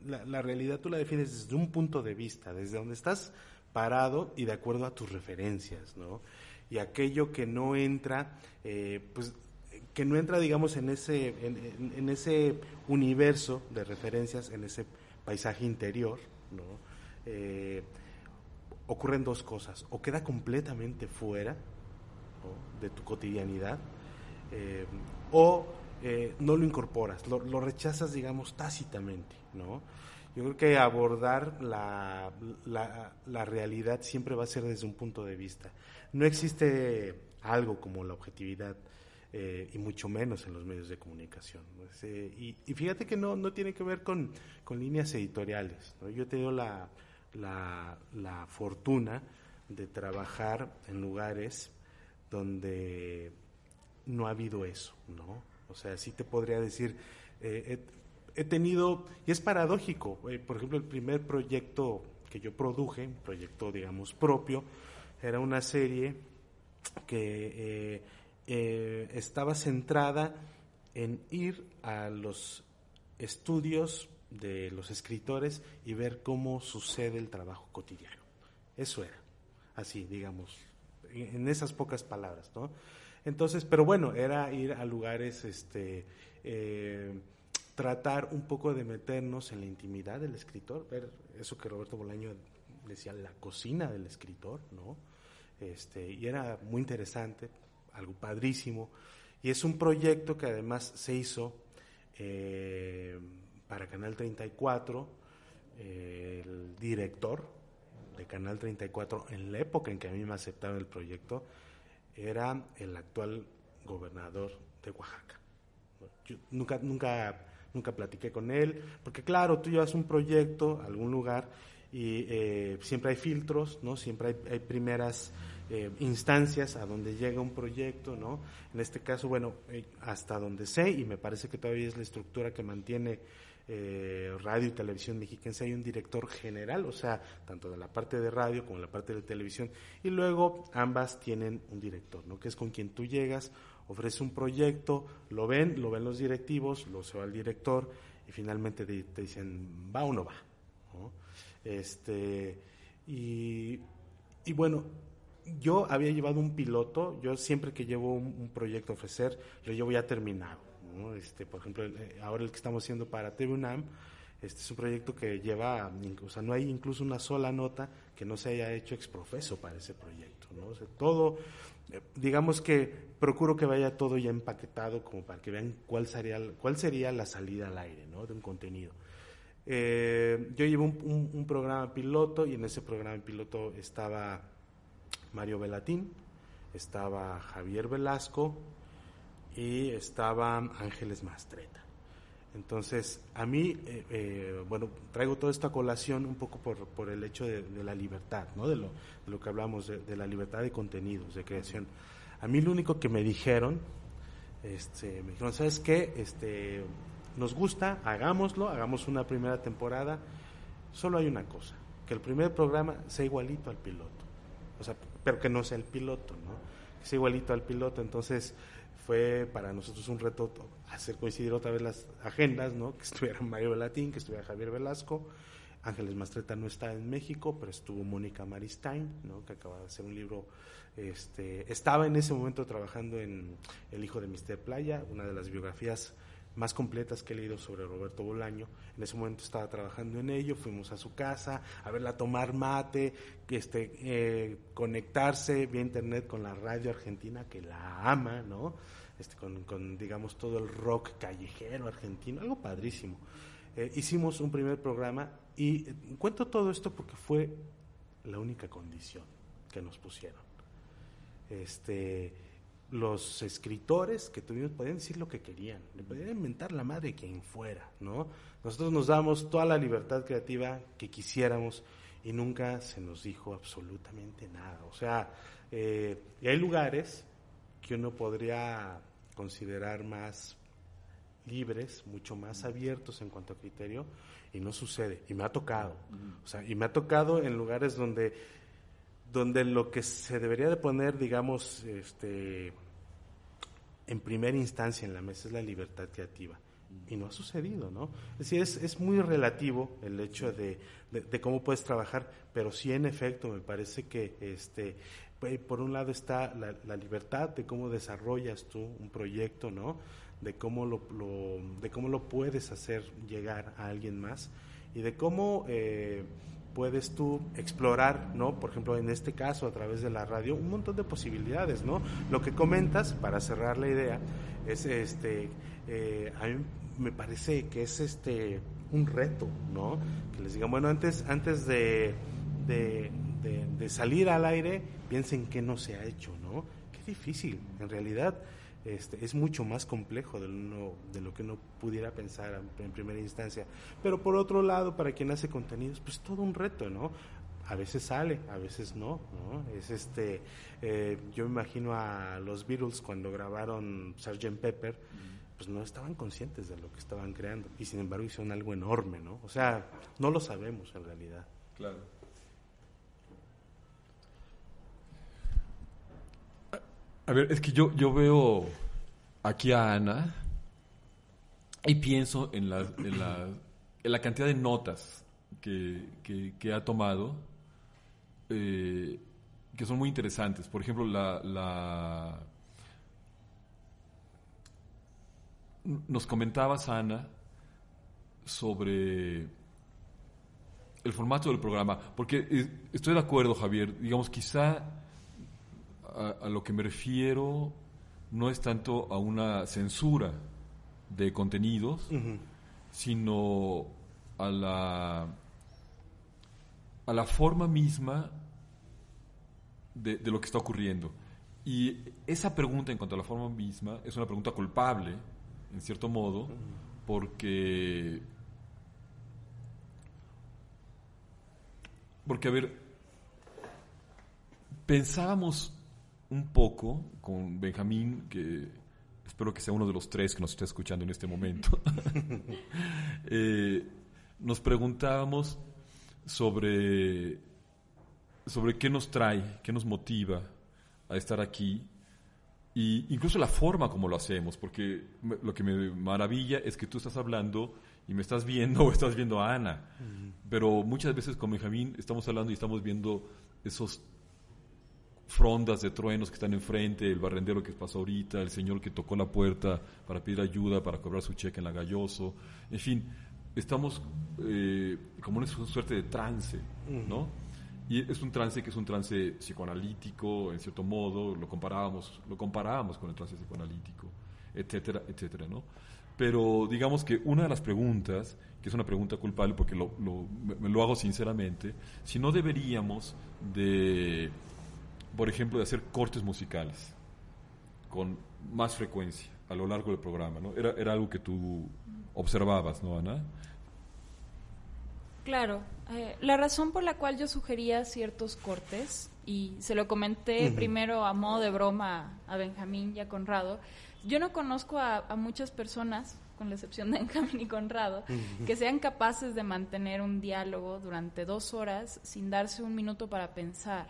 la, la realidad tú la defines desde un punto de vista, desde donde estás parado y de acuerdo a tus referencias, ¿no? Y aquello que no entra, eh, pues que no entra, digamos, en ese, en, en, ese universo de referencias, en ese paisaje interior, ¿no? Eh, ocurren dos cosas, o queda completamente fuera de tu cotidianidad, eh, o eh, no lo incorporas, lo, rechazas, digamos, tácitamente, ¿no? Yo creo que abordar la, la, realidad siempre va a ser desde un punto de vista. No existe algo como la objetividad, y mucho menos en los medios de comunicación. y, y, fíjate que no, no tiene que ver con, con líneas editoriales. ¿no? Yo he tenido la, la fortuna de trabajar en lugares donde no ha habido eso, ¿no? O sea, sí te podría decir, eh, he, tenido, y es paradójico, eh, por ejemplo, el primer proyecto que yo produje, un proyecto, digamos, propio, era una serie que eh, estaba centrada en ir a los estudios de los escritores y ver cómo sucede el trabajo cotidiano. Eso era, así, digamos, en esas pocas palabras, ¿no? Entonces, pero bueno, era ir a lugares, este, eh, tratar un poco de meternos en la intimidad del escritor, ver eso que Roberto Bolaño decía, la cocina del escritor, ¿no? Este, y era muy interesante, algo padrísimo, y es un proyecto que además se hizo eh, para Canal 34, el director de Canal 34 en la época en que a mí me aceptaron el proyecto era el actual gobernador de Oaxaca. Nunca, nunca, nunca platiqué con él, porque claro, tú llevas un proyecto a algún lugar y eh, siempre hay filtros, ¿no? Siempre hay, primeras eh, instancias a donde llega un proyecto, ¿no? En este caso, bueno, eh, hasta donde sé, y me parece que todavía es la estructura que mantiene eh, radio y televisión mexiquense hay un director general, o sea, tanto de la parte de radio como de la parte de televisión, y luego ambas tienen un director, ¿no? Que es con quien tú llegas, ofrece un proyecto, lo ven, lo ven los directivos, lo se va al director y finalmente te, dicen va o no va, Este, y, y bueno, yo había llevado un piloto, yo siempre que llevo un, un proyecto a ofrecer, lo llevo ya terminado este, por ejemplo, eh, ahora el que estamos haciendo para TV UNAM, este es un proyecto que lleva, o sea, no hay incluso una sola nota que no se haya hecho exprofeso para ese proyecto, ¿no? todo, eh, digamos que procuro que vaya todo ya empaquetado como para que vean cuál sería, cuál sería la salida al aire. De un contenido. Eh, yo llevo un, un, programa piloto y en ese programa piloto estaba Mario Velatín, estaba Javier Velasco, y estaba Ángeles Mastreta. Entonces, a mí, eh, eh, bueno, traigo toda esta colación un poco por, por el hecho de, la libertad, ¿no? De lo, de lo que hablamos, de, la libertad de contenidos, de creación. A mí lo único que me dijeron, este, me dijeron, ¿sabes qué? Este, nos gusta, hagámoslo, hagamos una primera temporada. Solo hay una cosa, que el primer programa sea igualito al piloto. O sea, pero que no sea el piloto, ¿no? Que sea igualito al piloto. Entonces, fue para nosotros un reto hacer coincidir otra vez las agendas, ¿no? Que estuviera Mario Velatín, que estuviera Javier Velasco. Ángeles Mastreta no está en México, pero estuvo Mónica Maristain, ¿no? que acaba de hacer un libro. Este, estaba en ese momento trabajando en El hijo de Mister Playa, una de las biografías más completas que he leído sobre Roberto Bolaño. En ese momento estaba trabajando en ello, fuimos a su casa a verla tomar mate, este, eh, conectarse vía internet con la radio argentina que la ama, ¿no? Este, con, con, digamos, todo el rock callejero argentino, algo padrísimo. Eh, hicimos un primer programa y eh, cuento todo esto porque fue la única condición que nos pusieron. Este, los escritores que tuvimos podían decir lo que querían, le podían inventar la madre quien fuera, ¿no? Nosotros nos damos toda la libertad creativa que quisiéramos y nunca se nos dijo absolutamente nada. O sea, eh, y hay lugares que uno podría considerar más libres, mucho más abiertos en cuanto a criterio, y no sucede. Y me ha tocado. O sea, y me ha tocado en lugares donde, donde lo que se debería de poner, digamos, este, en primera instancia en la mesa es la libertad creativa. Y no ha sucedido, ¿no? Es decir, es, es muy relativo el hecho de, de, cómo puedes trabajar, pero sí, en efecto, me parece que este, por un lado está la, libertad de cómo desarrollas tú un proyecto, ¿no? de cómo lo, de cómo lo puedes hacer llegar a alguien más y de cómo eh, puedes tú explorar, ¿no? Por ejemplo, en este caso, a través de la radio, un montón de posibilidades, ¿no? Lo que comentas, para cerrar la idea, es este, eh, a mí me parece que es este un reto, ¿no? Que les digan, bueno, antes, antes de, de, salir al aire, piensen que no se ha hecho, ¿no? Qué difícil, en realidad este, es mucho más complejo de lo, de lo que uno pudiera pensar en, primera instancia. Pero por otro lado, para quien hace contenidos, pues todo un reto, ¿no? A veces sale, a veces no, ¿no? Es este, eh, yo me imagino a los Beatles cuando grabaron Sgt. Pepper, pues no estaban conscientes de lo que estaban creando y sin embargo hicieron algo enorme, ¿no? O sea, no lo sabemos en realidad. Claro. A ver, es que yo, yo veo aquí a Ana y pienso en la, en la, en la cantidad de notas que, que, ha tomado, eh, que son muy interesantes. Por ejemplo, la, la nos comentabas, Ana, sobre el formato del programa, porque eh, estoy de acuerdo, Javier, digamos, quizá a, lo que me refiero no es tanto a una censura de contenidos, sino a la, a la forma misma de, lo que está ocurriendo. Y esa pregunta en cuanto a la forma misma es una pregunta culpable, en cierto modo, porque... Porque, a ver, pensábamos un poco con Benjamín, que espero que sea uno de los tres que nos está escuchando en este momento. [laughs] Eh, nos preguntábamos sobre, sobre qué nos trae, qué nos motiva a estar aquí, y incluso la forma como lo hacemos, porque lo que me maravilla es que tú estás hablando y me estás viendo [laughs] o estás viendo a Ana, pero muchas veces con Benjamín estamos hablando y estamos viendo esos frondas de truenos que están enfrente, el barrendero que pasó ahorita, el señor que tocó la puerta para pedir ayuda, para cobrar su cheque en la Galloso, en fin, estamos eh, como una suerte de trance, ¿no? Y es un trance que es un trance psicoanalítico, en cierto modo, lo comparábamos, lo comparábamos con el trance psicoanalítico, etcétera, etcétera, ¿no? Pero digamos que una de las preguntas, que es una pregunta culpable porque lo, me lo hago sinceramente, si no deberíamos de por ejemplo, de hacer cortes musicales con más frecuencia a lo largo del programa, ¿no? Era, era algo que tú observabas, ¿no, Ana? Claro. Eh, la razón por la cual yo sugería ciertos cortes, y se lo comenté primero a modo de broma a Benjamín y a Conrado, yo no conozco a, muchas personas, con la excepción de [laughs] Benjamín y Conrado, que sean capaces de mantener un diálogo durante dos horas sin darse un minuto para pensar.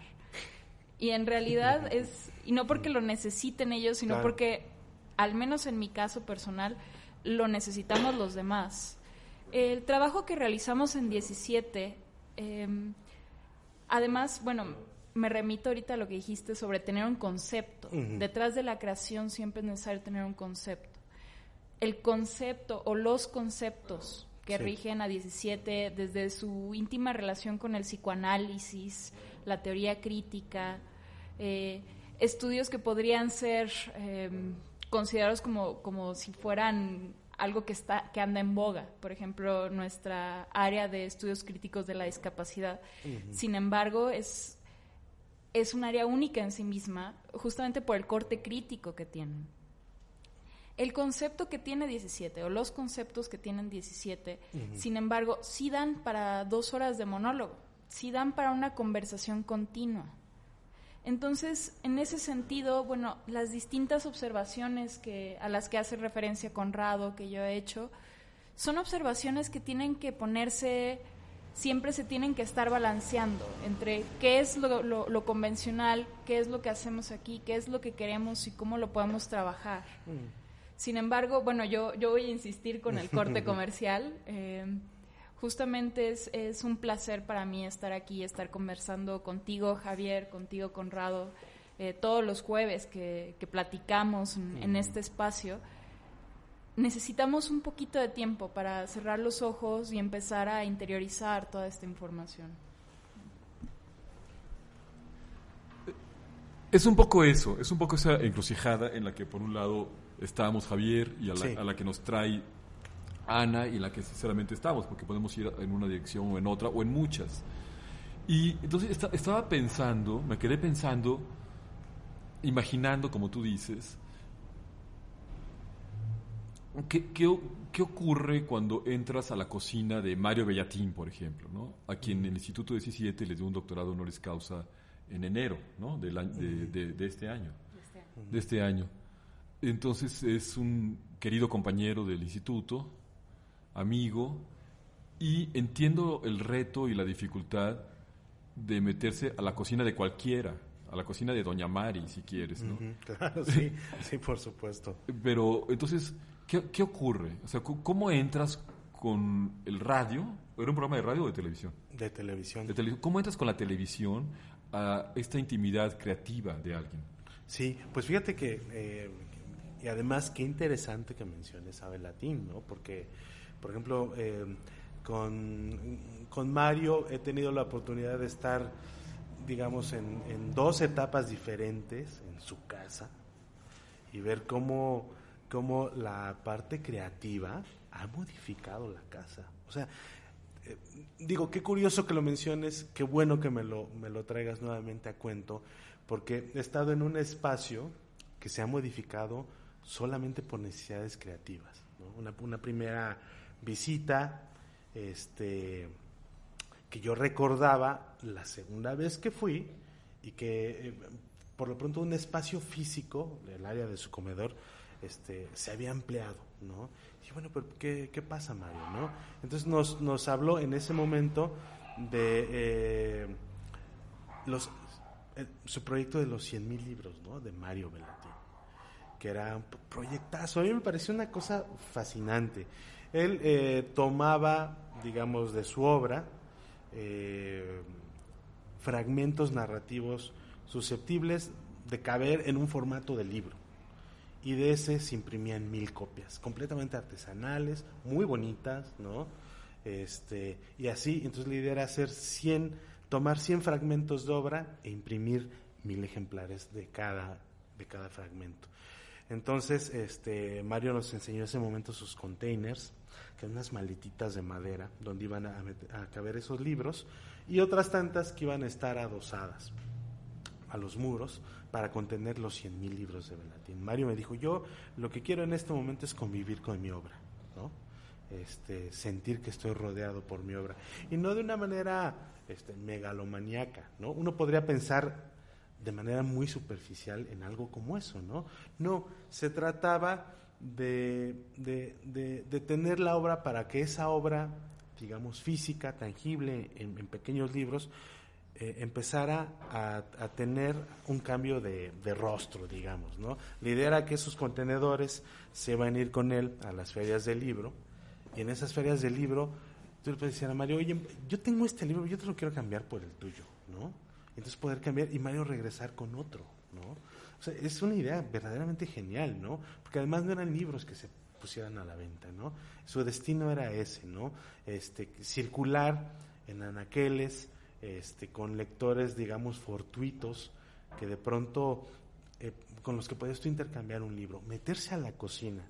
Y en realidad es, y no porque lo necesiten ellos, sino porque, al menos en mi caso personal, lo necesitamos los demás. El trabajo que realizamos en 17, em, además, bueno, me remito ahorita a lo que dijiste sobre tener un concepto. Detrás de la creación siempre es necesario tener un concepto. El concepto o los conceptos que rigen a 17 desde su íntima relación con el psicoanálisis, la teoría crítica, eh, estudios que podrían ser em, considerados como, como si fueran algo que está que anda en boga, por ejemplo, nuestra área de estudios críticos de la discapacidad. Sin embargo, es es un área única en sí misma, justamente por el corte crítico que tienen. El concepto que tiene 17 o los conceptos que tienen 17, sin embargo, sí dan para dos horas de monólogo, sí dan para una conversación continua. Entonces, en ese sentido, bueno, las distintas observaciones que, a las que hace referencia Conrado, que yo he hecho, son observaciones que tienen que ponerse siempre se tienen que estar balanceando entre qué es lo, convencional, qué es lo que hacemos aquí, qué es lo que queremos y cómo lo podemos trabajar. Mm. Sin embargo, bueno, yo, yo voy a insistir con el corte [laughs] comercial. Eh, justamente es, es, un placer para mí estar aquí, estar conversando contigo, Javier, contigo, Conrado, eh, todos los jueves que, platicamos en, este espacio necesitamos un poquito de tiempo para cerrar los ojos y empezar a interiorizar toda esta información. Es un poco eso, es un poco esa encrucijada en la que por un lado estábamos Javier y a la, que nos trae Ana y en la que sinceramente estamos, porque podemos ir en una dirección o en otra o en muchas. Y entonces estaba pensando, me quedé pensando, imaginando, como tú dices, ¿Qué, qué, ocurre cuando entras a la cocina de Mario Bellatín, por ejemplo, ¿no? a quien el Instituto 17 le dio un doctorado honoris causa en enero ¿no? de, de, este año? De este año. Entonces es un querido compañero del instituto, amigo, y entiendo el reto y la dificultad de meterse a la cocina de cualquiera, a la cocina de Doña Mari, si quieres, ¿no? Claro, [laughs] sí, sí, por supuesto. Pero entonces, ¿Qué, ocurre? O sea, ¿cómo entras con el radio? ¿Era un programa de radio o de televisión? De televisión. ¿Cómo entras con la televisión a esta intimidad creativa de alguien? Sí, pues fíjate que, eh, y además qué interesante que menciones a Latín, ¿no? Porque, por ejemplo, eh, con, con, Mario he tenido la oportunidad de estar, digamos, en, en dos etapas diferentes en su casa y ver cómo cómo la parte creativa ha modificado la casa. O sea, eh, digo, qué curioso que lo menciones, qué bueno que me lo, me lo traigas nuevamente a cuento, porque he estado en un espacio que se ha modificado solamente por necesidades creativas. Una, una, primera visita, este, que yo recordaba la segunda vez que fui y que eh, por lo pronto un espacio físico, el área de su comedor, este, se había empleado, ¿no? Y bueno, pero ¿qué, pasa, Mario, no? Entonces nos, nos habló en ese momento de eh, los, eh, su proyecto de los 100.000 libros, ¿no? De Mario Velati, que era un proyectazo. A mí me pareció una cosa fascinante. Él eh, tomaba, digamos, de su obra fragmentos narrativos susceptibles de caber en un formato de libro y de ese se imprimían mil copias, completamente artesanales, muy bonitas, ¿no? Este, y así, entonces la idea era hacer 100, tomar 100 fragmentos de obra e imprimir mil ejemplares de cada, de cada fragmento. Entonces, este, Mario nos enseñó en ese momento sus containers, que eran unas maletitas de madera, donde iban a, caber esos libros, y otras tantas que iban a estar adosadas a los muros para contener los 100.000 libros de Velatín. Mario me dijo, yo lo que quiero en este momento es convivir con mi obra, ¿no? Este, sentir que estoy rodeado por mi obra. Y no de una manera este, megalomaníaca, ¿no? Uno podría pensar de manera muy superficial en algo como eso, ¿no? No, se trataba de, de, tener la obra para que esa obra, digamos, física, tangible, en pequeños libros, eh, empezara a, tener un cambio de, rostro, digamos, ¿no? La idea era que esos contenedores se iban a ir con él a las ferias del libro Y en esas ferias del libro, tú le puedes decir a Mario, oye, yo tengo este libro, yo te lo quiero cambiar por el tuyo, ¿no? Entonces poder cambiar y Mario regresar con otro, ¿no? O sea, es una idea verdaderamente genial, ¿no? Porque además no eran libros que se pusieran a la venta, ¿no? Su destino era ese, ¿no? Este, circular en anaqueles, este, con lectores, digamos, fortuitos, que de pronto, eh, con los que puedes tú intercambiar un libro, meterse a la cocina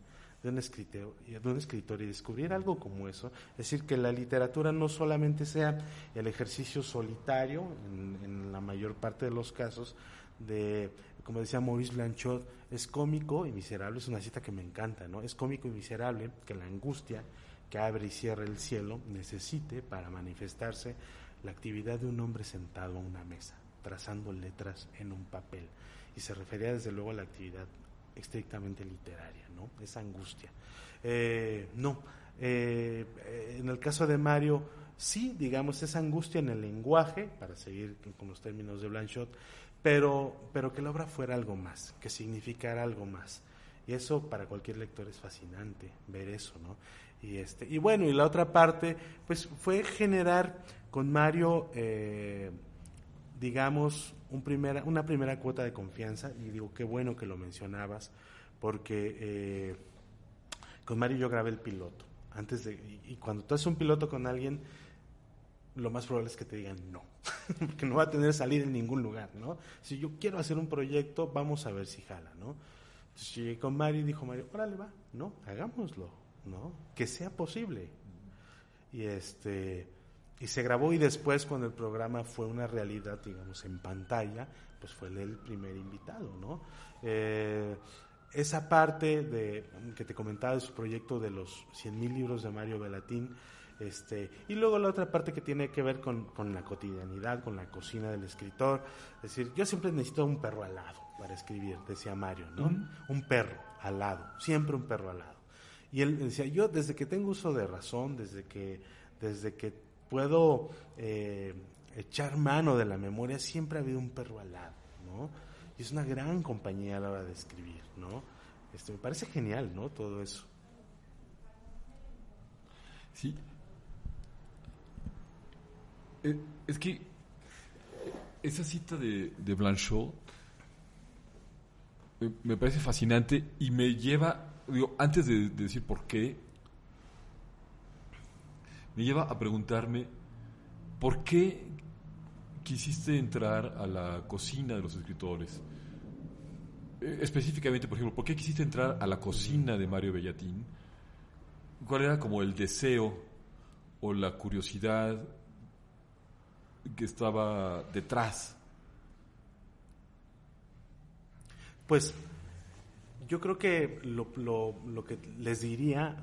de un, escritor, y descubrir algo como eso, es decir, que la literatura no solamente sea el ejercicio solitario, en, en la mayor parte de los casos, de, como decía Maurice Blanchot, es cómico y miserable, es una cita que me encanta, ¿no? Es cómico y miserable que la angustia que abre y cierra el cielo necesite para manifestarse la actividad de un hombre sentado a una mesa, trazando letras en un papel. Y se refería desde luego a la actividad estrictamente literaria, ¿no? Esa angustia. Eh, no, eh, en el caso de Mario, sí, digamos, esa angustia en el lenguaje, para seguir con los términos de Blanchot, pero, pero que la obra fuera algo más, que significara algo más. Y eso para cualquier lector es fascinante, ver eso, ¿no? Y, este, y bueno, y la otra parte, pues fue generar con Mario, eh, digamos, una primera cuota de confianza, y digo, qué bueno que lo mencionabas, porque eh, con Mario yo grabé el piloto. Antes de, y, y cuando tú haces un piloto con alguien, lo más probable es que te digan no, [laughs] porque no va a tener salida en ningún lugar, ¿no? Si yo quiero hacer un proyecto, vamos a ver si jala, ¿no? Entonces llegué con Mario y dijo Mario, órale va, no, hagámoslo, ¿no? Que sea posible. Y este y se grabó y después cuando el programa fue una realidad, digamos, en pantalla, pues fue él el primer invitado, ¿no? Eh, esa parte de que te comentaba de su proyecto de los 100.000 libros de Mario Velatín, este, y luego la otra parte que tiene que ver con, con, la cotidianidad, con la cocina del escritor. Es decir, yo siempre necesito un perro al lado para escribir, decía Mario, ¿no? Mm. Un perro al lado, siempre un perro al lado. Y él decía, yo desde que tengo uso de razón, desde que, desde que puedo eh, echar mano de la memoria, siempre ha habido un perro al lado, ¿no? Y es una gran compañía a la hora de escribir, ¿no? Este, me parece genial, ¿no? Todo eso. Sí, es que esa cita de, de Blanchot me, parece fascinante y me lleva, digo, antes de, decir por qué, me lleva a preguntarme por qué quisiste entrar a la cocina de los escritores. Específicamente, por ejemplo, ¿por qué quisiste entrar a la cocina de Mario Bellatín? ¿Cuál era como el deseo o la curiosidad que estaba detrás? Pues yo creo que lo, lo, que les diría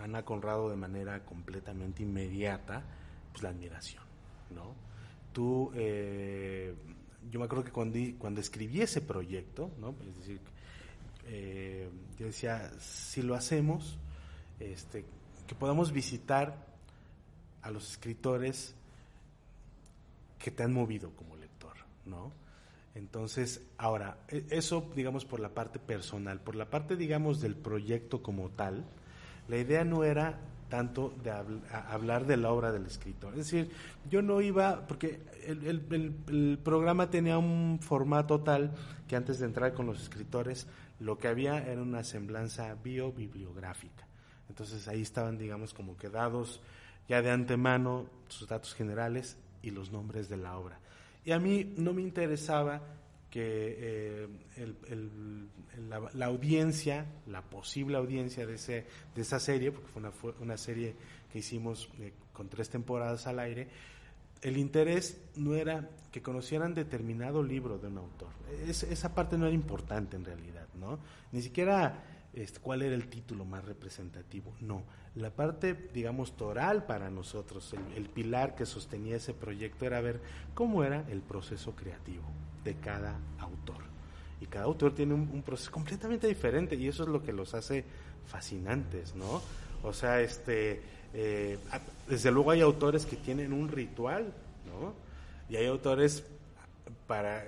Ana Conrado de manera completamente inmediata, pues la admiración, ¿no? Tú, eh, yo me acuerdo que cuando, cuando escribí ese proyecto, ¿no? Es decir, eh, yo decía, si lo hacemos, este, que podamos visitar a los escritores que te han movido como lector, ¿no? Entonces, ahora, e, eso, digamos, por la parte personal, por la parte, digamos, del proyecto como tal, la idea no era tanto de hablar de la obra del escritor. Es decir, yo no iba, porque el, programa tenía un formato tal que antes de entrar con los escritores, lo que había era una semblanza bio-bibliográfica. Entonces ahí estaban, digamos, como quedados ya de antemano sus datos generales y los nombres de la obra. Y a mí no me interesaba que eh, la, audiencia, la posible audiencia de, ese, de esa serie, porque fue una, fue una serie que hicimos eh, con tres temporadas al aire, el interés no era que conocieran determinado libro de un autor. Es, esa parte no era importante en realidad, ¿no? Ni siquiera este, cuál era el título más representativo, no la parte, digamos, toral para nosotros, el, pilar que sostenía ese proyecto era ver cómo era el proceso creativo de cada autor. Y cada autor tiene un, proceso completamente diferente y eso es lo que los hace fascinantes, ¿no? O sea, este, eh, desde luego hay autores que tienen un ritual, ¿no? Y hay autores para,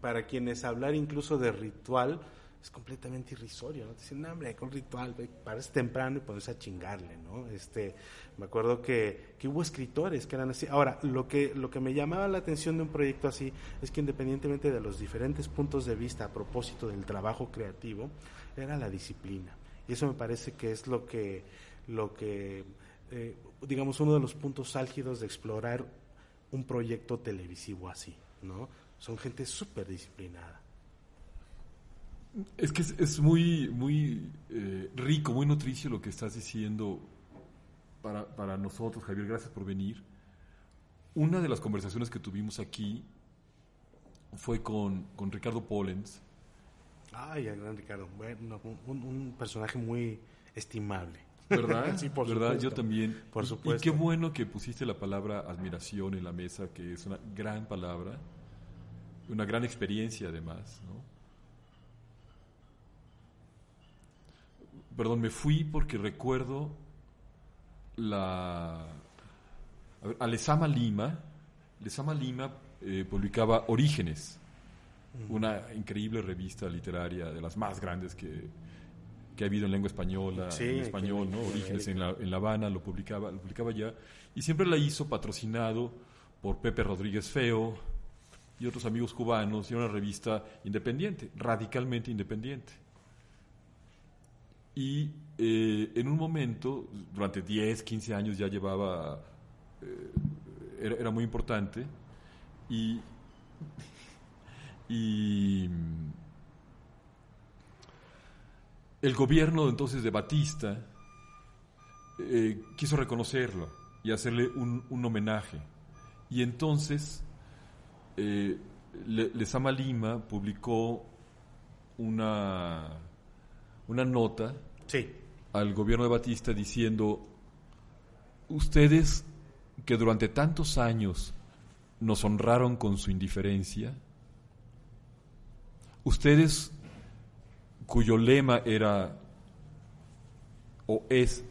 para quienes hablar incluso de ritual es completamente irrisorio, ¿no? Te dicen, no, hombre, con ritual, parece temprano y ponerse a chingarle, ¿no? Este, me acuerdo que, que, hubo escritores que eran así. Ahora, lo que, lo que me llamaba la atención de un proyecto así es que independientemente de los diferentes puntos de vista a propósito del trabajo creativo, era la disciplina. Y eso me parece que es lo que, lo que eh, digamos, uno de los puntos álgidos de explorar un proyecto televisivo así, ¿no? Son gente súper disciplinada. Es que es, muy, muy eh, rico, muy nutricio lo que estás diciendo para, para, nosotros, Javier. Gracias por venir. Una de las conversaciones que tuvimos aquí fue con, con Ricardo Pollens. Ay, el gran Ricardo. Bueno, un, un personaje muy estimable. ¿Verdad? [laughs] sí, por ¿verdad? Yo también. Por supuesto. Y qué bueno que pusiste la palabra admiración en la mesa, que es una gran palabra, una gran experiencia además, ¿no? Perdón, me fui porque recuerdo la... A ver, Alesama Lima, Alesama Lima eh, publicaba Orígenes, una increíble revista literaria de las más grandes que, que ha habido en lengua española, en español, ¿no? Orígenes en la, en la, Habana, lo publicaba, lo publicaba ya, y siempre la hizo patrocinado por Pepe Rodríguez Feo y otros amigos cubanos, y era una revista independiente, radicalmente independiente. Y eh, en un momento, durante 10, 15 años ya llevaba, eh, era, muy importante, y, y el gobierno entonces de Batista eh, quiso reconocerlo y hacerle un, homenaje. Y entonces Lezama Lima publicó una, una nota al gobierno de Batista diciendo, ustedes que durante tantos años nos honraron con su indiferencia, ustedes cuyo lema era o es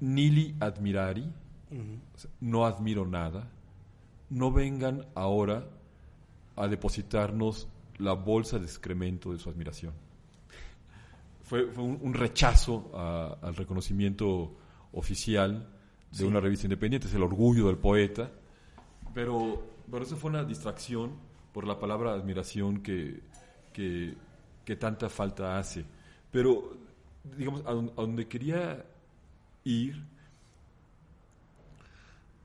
nili admirari, no admiro nada, no vengan ahora a depositarnos la bolsa de excremento de su admiración. Fue, un, rechazo al reconocimiento oficial de una revista independiente, es el orgullo del poeta, pero, pero eso fue una distracción por la palabra admiración que, que que tanta falta hace. Pero, digamos, a, donde quería ir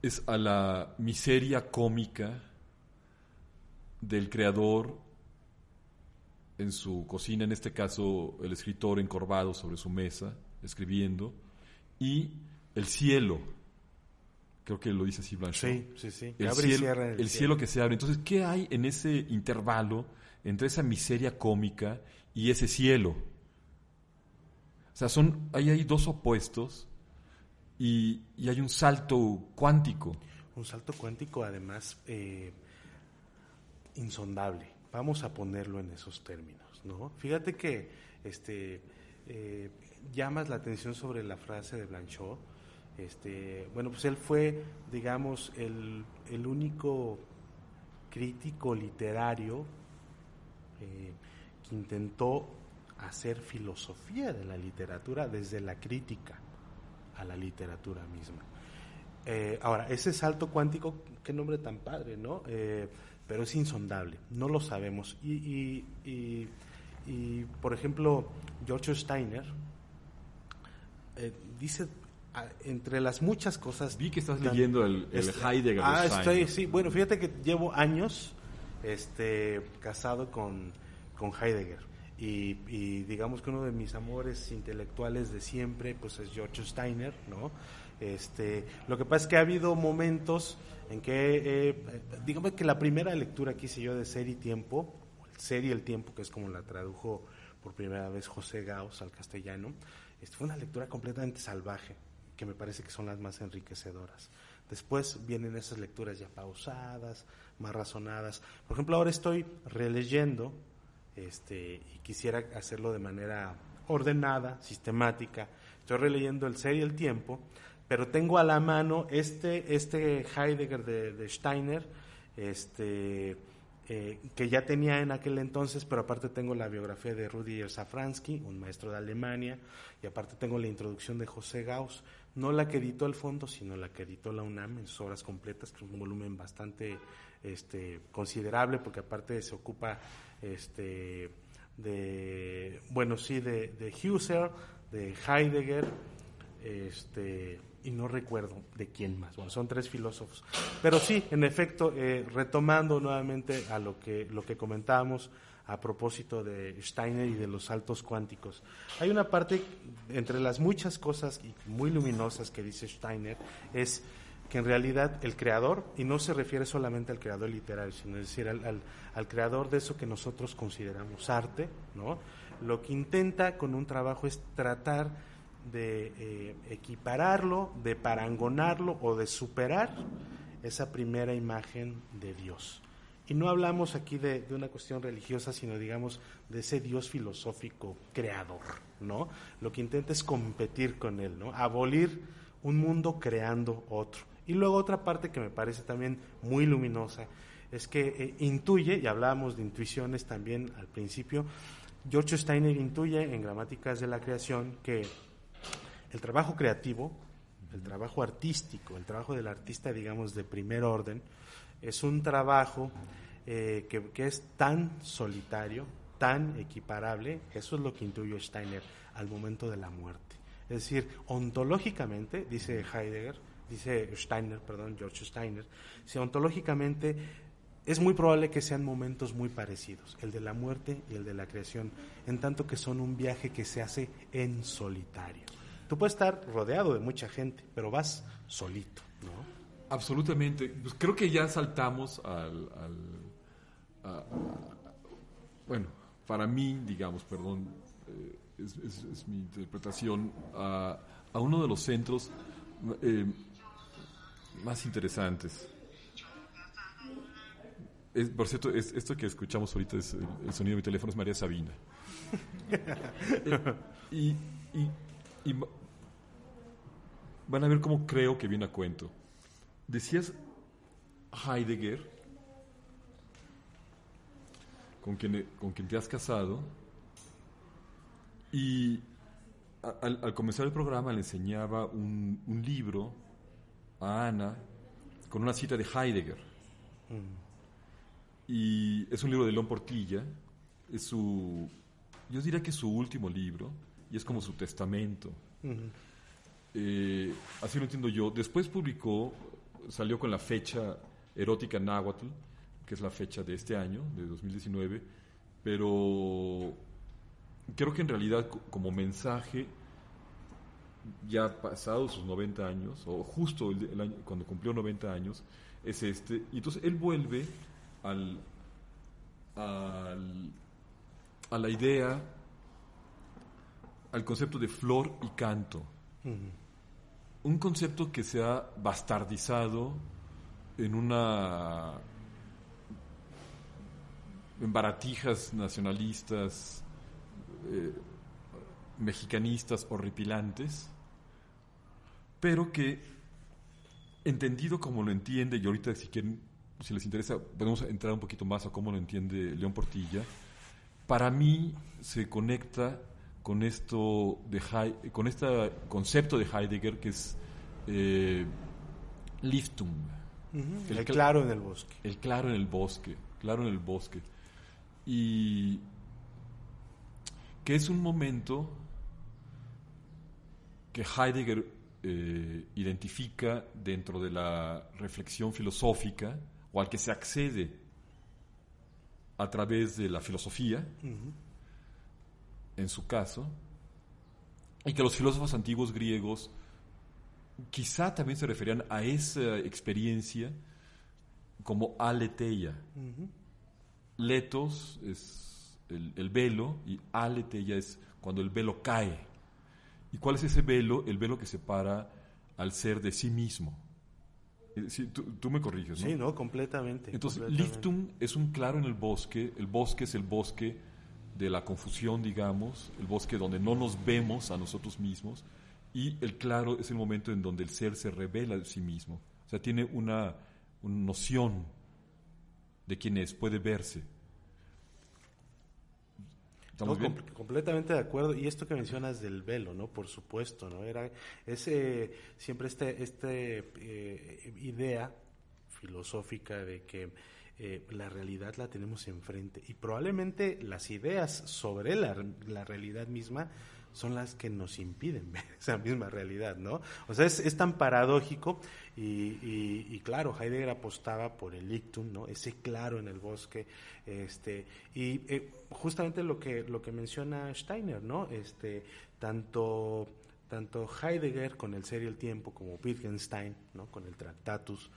es a la miseria cómica del creador en su cocina, en este caso el escritor encorvado sobre su mesa, escribiendo, y el cielo, creo que lo dice así Blanchot. Sí, sí, sí. El, cielo, el, cielo que se abre. Entonces, ¿qué hay en ese intervalo entre esa miseria cómica y ese cielo. O sea, son, ahí hay dos opuestos y, hay un salto cuántico. Un salto cuántico además eh, insondable. Vamos a ponerlo en esos términos, ¿no? Fíjate que este, eh, llamas la atención sobre la frase de Blanchot. Este, bueno, pues él fue, digamos, el, el único crítico literario eh, que intentó hacer filosofía de la literatura desde la crítica a la literatura misma. Eh, ahora, ese salto cuántico, qué nombre tan padre, ¿no? Pero es insondable, no lo sabemos. Y, y, por ejemplo, George Steiner dice entre las muchas cosas. Vi que estás leyendo el, Heidegger. Ah, estoy, sí. Bueno, fíjate que llevo años este, casado con, con Heidegger. Y, digamos que uno de mis amores intelectuales de siempre pues es George Steiner, ¿no? Este, lo que pasa es que ha habido momentos en que, eh, digamos que la primera lectura que hice yo de Ser y Tiempo, Ser y el Tiempo, que es como la tradujo por primera vez José Gauss al castellano, este, fue una lectura completamente salvaje, que me parece que son las más enriquecedoras. Después vienen esas lecturas ya pausadas, más razonadas. Por ejemplo, ahora estoy releyendo este, y quisiera hacerlo de manera ordenada, sistemática. Estoy releyendo El ser y el tiempo, pero tengo a la mano este, este Heidegger de, Steiner, este, eh, que ya tenía en aquel entonces, pero aparte tengo la biografía de Rudy Safransky, un maestro de Alemania, y aparte tengo la introducción de José Gauss, no la que editó el fondo, sino la que editó la UNAM en sus obras completas, que es un volumen bastante este, considerable, porque aparte se ocupa este, de, bueno, sí, de, de Husserl, de Heidegger, este, y no recuerdo de quién más. Bueno, son tres filósofos. Pero sí, en efecto, eh, retomando nuevamente a lo que, lo que comentábamos a propósito de Steiner y de los saltos cuánticos. Hay una parte, entre las muchas cosas muy luminosas que dice Steiner, es que en realidad el creador, y no se refiere solamente al creador literario, sino es decir, al, al creador de eso que nosotros consideramos arte, ¿no? lo que intenta con un trabajo es tratar de eh, equipararlo, de parangonarlo o de superar esa primera imagen de Dios. Y no hablamos aquí de, una cuestión religiosa, sino digamos de ese Dios filosófico creador, ¿no? Lo que intenta es competir con él, ¿no? Abolir un mundo creando otro. Y luego otra parte que me parece también muy luminosa es que eh, intuye, y hablábamos de intuiciones también al principio, George Steiner intuye en Gramáticas de la Creación que el trabajo creativo, el trabajo artístico, el trabajo del artista, digamos, de primer orden, es un trabajo eh, que, es tan solitario, tan equiparable, eso es lo que intuyó Steiner al momento de la muerte. Es decir, ontológicamente, dice Heidegger, dice Steiner, perdón, George Steiner, si ontológicamente es muy probable que sean momentos muy parecidos, el de la muerte y el de la creación, en tanto que son un viaje que se hace en solitario. Tú puedes estar rodeado de mucha gente, pero vas solito, ¿no? Absolutamente. Pues creo que ya saltamos al... bueno, para mí, digamos, perdón, eh, es, mi interpretación, a, uno de los centros eh, más interesantes. por cierto, esto que escuchamos ahorita es el, sonido de mi teléfono, es María Sabina. [laughs] y, y van a ver cómo creo que viene a cuento. Decías Heidegger, con quien, con quien te has casado, y al, comenzar el programa le enseñaba un, libro a Ana con una cita de Heidegger. Mm. Y es un libro de León Portilla, es su, yo diría que es su último libro, y es como su testamento. Eh, así lo entiendo yo. Después publicó, salió con la fecha erótica náhuatl, que es la fecha de este año, de 2019, pero creo que en realidad como mensaje, ya pasados sus 90 años, o justo cuando cumplió 90 años, es este. Y entonces él vuelve al, al, a la idea, al concepto de flor y canto. Un concepto que se ha bastardizado en una en baratijas nacionalistas, eh, mexicanistas horripilantes, pero que entendido como lo entiende, y ahorita si quieren, si les interesa, podemos entrar un poquito más a cómo lo entiende León Portilla, para mí se conecta con esto de con este concepto de Heidegger que es eh, Liftung. el, claro en el bosque. El claro en el bosque, claro en el bosque. Y que es un momento que Heidegger eh, identifica dentro de la reflexión filosófica o al que se accede a través de la filosofía en su caso, y que los filósofos antiguos griegos quizá también se referían a esa experiencia como aletheia. Letos es el, velo y aletheia es cuando el velo cae. ¿Y cuál es ese velo? El velo que separa al ser de sí mismo. Eh, tú, me corriges, ¿no? Sí, no, completamente. Entonces, Liftum es un claro en el bosque. El bosque es el bosque de la confusión, digamos, el bosque donde no nos vemos a nosotros mismos, y el claro es el momento en donde el ser se revela de sí mismo. O sea, tiene una, noción de quién es, puede verse. ¿Estamos No, bien? com- completamente de acuerdo. Y esto que mencionas del velo, ¿no? Por supuesto, ¿no? Era ese, siempre este, este eh, idea filosófica de que eh, la realidad la tenemos enfrente y probablemente las ideas sobre la, la realidad misma son las que nos impiden [laughs] ver esa misma realidad, ¿no? O sea, es, es tan paradójico y, y- claro, Heidegger apostaba por el ictum, ¿no? Ese claro en el bosque, este, y eh, justamente lo que, lo que menciona Steiner, ¿no? Este, tanto, tanto Heidegger con el ser y el tiempo como Wittgenstein, ¿no? Con el Tractatus,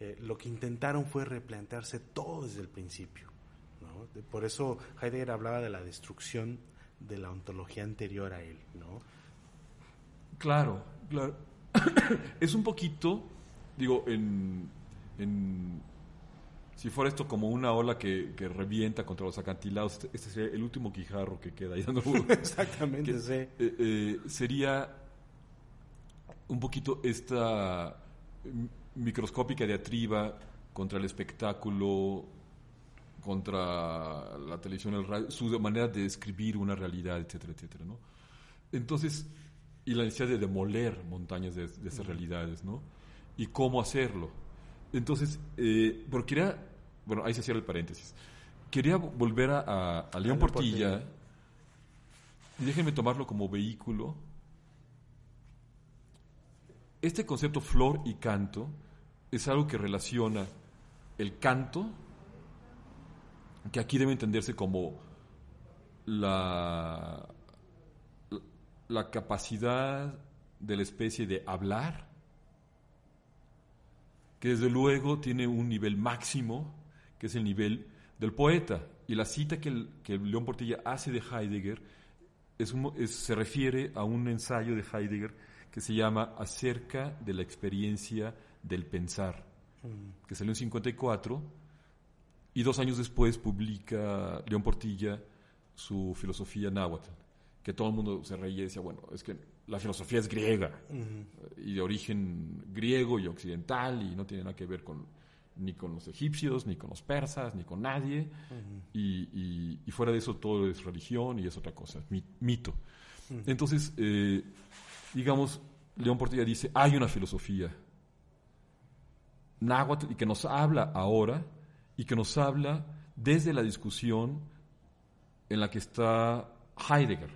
eh, lo que intentaron fue replantearse todo desde el principio. ¿no? De- Por eso Heidegger hablaba de la destrucción de la ontología anterior a él. ¿no? Claro, claro. [coughs] es un poquito, digo, en, en- si fuera esto como una ola que, que revienta contra los acantilados, este, este sería el último quijarro que queda ahí dando. [laughs] [laughs] Exactamente, que, sí. eh, eh, sería un poquito esta microscópica diatriba contra el espectáculo, contra la televisión, el radio, su manera de describir una realidad, etcétera, etcétera, ¿no? Entonces, y la necesidad de demoler montañas de, de esas realidades, ¿no? Y cómo hacerlo. Entonces, eh, pero quería, bueno, ahí se cierra el paréntesis. Quería volver a, a- a León León Portilla, Portilla. y déjenme tomarlo como vehículo. Este concepto flor y canto es algo que relaciona el canto, que aquí debe entenderse como la, la capacidad de la especie de hablar, que desde luego tiene un nivel máximo, que es el nivel del poeta. Y la cita que, el- que León Portilla hace de Heidegger es un- es- se refiere a un ensayo de Heidegger que se llama Acerca de la experiencia del pensar, que salió en 54 y dos años después publica León Portilla su filosofía náhuatl, que todo el mundo se reía y decía, bueno, es que la filosofía es griega y de origen griego y occidental y no tiene nada que ver con ni con los egipcios, ni con los persas, ni con nadie. y, y- y fuera de eso todo es religión y es otra cosa, es mito. Entonces, eh, digamos, León Portilla dice, hay una filosofía náhuatl y que nos habla ahora y que nos habla desde la discusión en la que está Heidegger.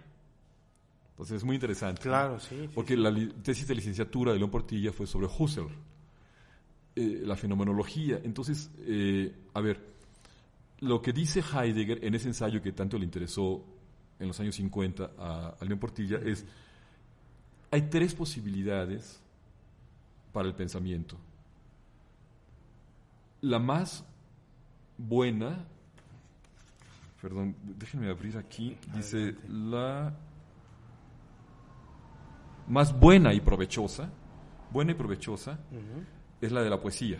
Entonces es muy interesante. Claro, sí. sí, Porque la tesis de licenciatura de León Portilla fue sobre Husserl, eh, la fenomenología. Entonces, eh, a ver, lo que dice Heidegger en ese ensayo que tanto le interesó en los años 50 a, a León Portilla es, hay tres posibilidades para el pensamiento. La más buena, perdón, déjenme abrir aquí, dice la más buena y provechosa, buena y provechosa, es la de la poesía.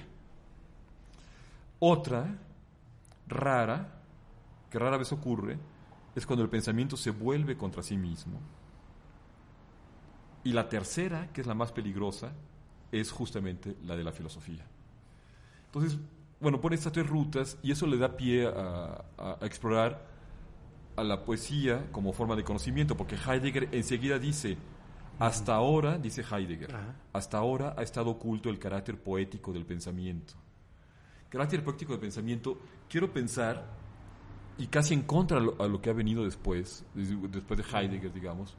Otra, rara, que rara vez ocurre, es cuando el pensamiento se vuelve contra sí mismo. Y la tercera, que es la más peligrosa, es justamente la de la filosofía. Entonces, bueno, pone estas tres rutas y eso le da pie a, a- a explorar a la poesía como forma de conocimiento, porque Heidegger enseguida dice, hasta ahora, dice Heidegger, Ajá. hasta ahora ha estado oculto el carácter poético del pensamiento. Carácter poético del pensamiento, quiero pensar, y casi en contra a lo, a lo que ha venido después, des- después de Heidegger, digamos,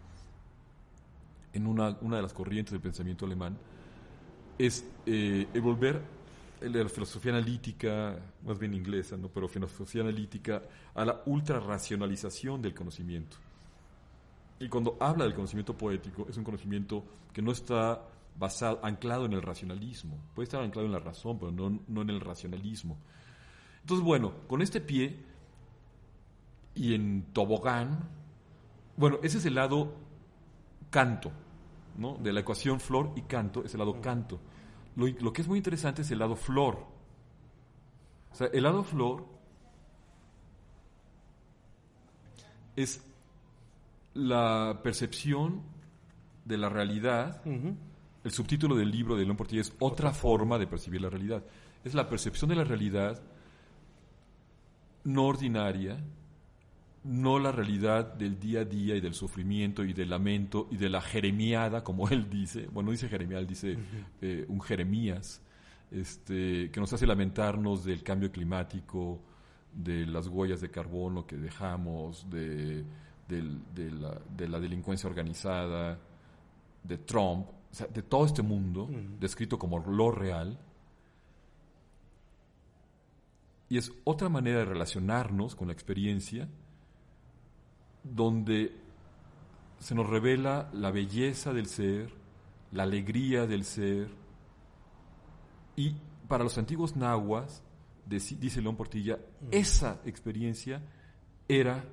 en una, una de las corrientes del pensamiento alemán, es eh, volver la filosofía analítica, más bien inglesa, ¿no? pero filosofía analítica, a la ultrarracionalización del conocimiento. Y cuando habla del conocimiento poético, es un conocimiento que no está basado, anclado en el racionalismo. Puede estar anclado en la razón, pero no, no en el racionalismo. Entonces, bueno, con este pie y en tobogán, bueno, ese es el lado canto, ¿no? De la ecuación flor y canto es el lado canto. Lo, lo que es muy interesante es el lado flor. O sea, el lado flor es la percepción de la realidad. El subtítulo del libro de León Portilla es Otra forma de percibir la realidad. Es la percepción de la realidad no ordinaria, no la realidad del día a día y del sufrimiento y del lamento y de la jeremiada, como [laughs] él dice, bueno, dice jeremial, dice eh, un jeremías, este, que nos hace lamentarnos del cambio climático, de las huellas de carbono que dejamos, de, del- de la, de la delincuencia organizada, de Trump, o sea, de todo este mundo, descrito como lo real. Y es otra manera de relacionarnos con la experiencia donde se nos revela la belleza del ser, la alegría del ser. Y para los antiguos nahuas, dice León Portilla, esa experiencia era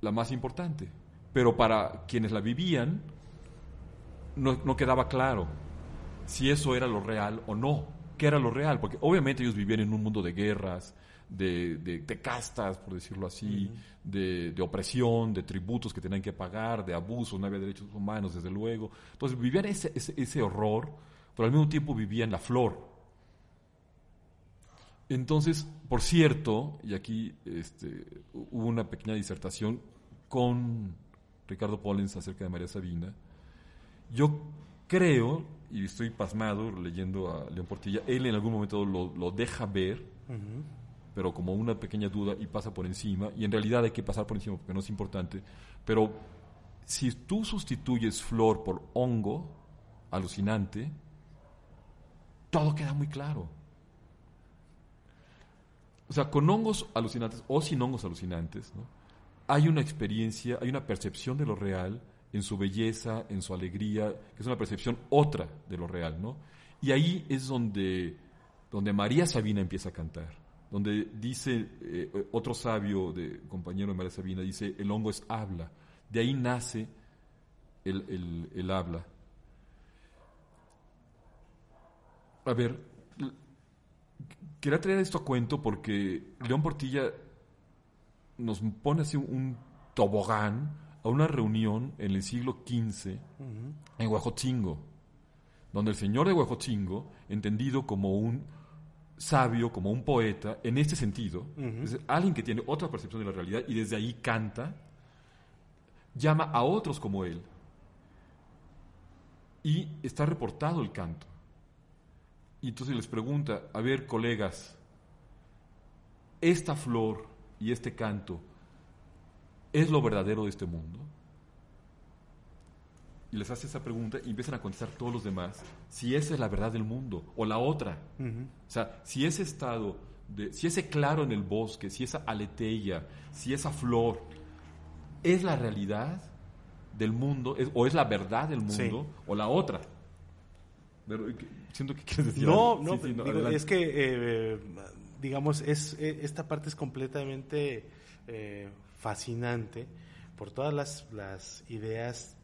la más importante. Pero para quienes la vivían, no, no quedaba claro si eso era lo real o no. ¿Qué era lo real? Porque obviamente ellos vivían en un mundo de guerras, de, de- de castas, por decirlo así, de, de opresión, de tributos que tenían que pagar, de abusos, no había derechos humanos, desde luego. Entonces vivían ese, ese, ese horror, pero al mismo tiempo vivían la flor. Entonces, por cierto, y aquí este, hubo una pequeña disertación con Ricardo Pollens acerca de María Sabina, yo creo, y estoy pasmado leyendo a León Portilla, él en algún momento lo, lo deja ver, pero como una pequeña duda y pasa por encima, y en realidad hay que pasar por encima porque no es importante, pero si tú sustituyes flor por hongo alucinante, todo queda muy claro. O sea, con hongos alucinantes o sin hongos alucinantes, hay una experiencia, hay una percepción de lo real en su belleza, en su alegría, que es una percepción otra de lo real, ¿no? Y ahí es donde, donde María Sabina empieza a cantar, donde dice eh, otro sabio, de, compañero de María Sabina, dice, el hongo es habla, de ahí nace el, el, el habla. A ver, quería traer esto a cuento porque León Portilla nos pone así un tobogán a una reunión en el siglo XV en Huejotzingo, donde el señor de Huejotzingo, entendido como un sabio, como un poeta, en este sentido, es alguien que tiene otra percepción de la realidad y desde ahí canta, llama a otros como él. Y está reportado el canto. Y entonces les pregunta, a ver, colegas, esta flor y este canto, ¿es lo verdadero de este mundo? Y les hace esa pregunta y empiezan a contestar todos los demás si esa es la verdad del mundo o la otra. O sea, si ese estado, de, si ese claro en el bosque, si esa aleteia, si esa flor es la realidad del mundo es- o es la verdad del mundo Sí. o la otra. Pero, siento que quieres decir No, algo. no, Sí, sí, digo, adelante. es que, eh, digamos, es, eh, esta parte es completamente eh, fascinante por todas las, las ideas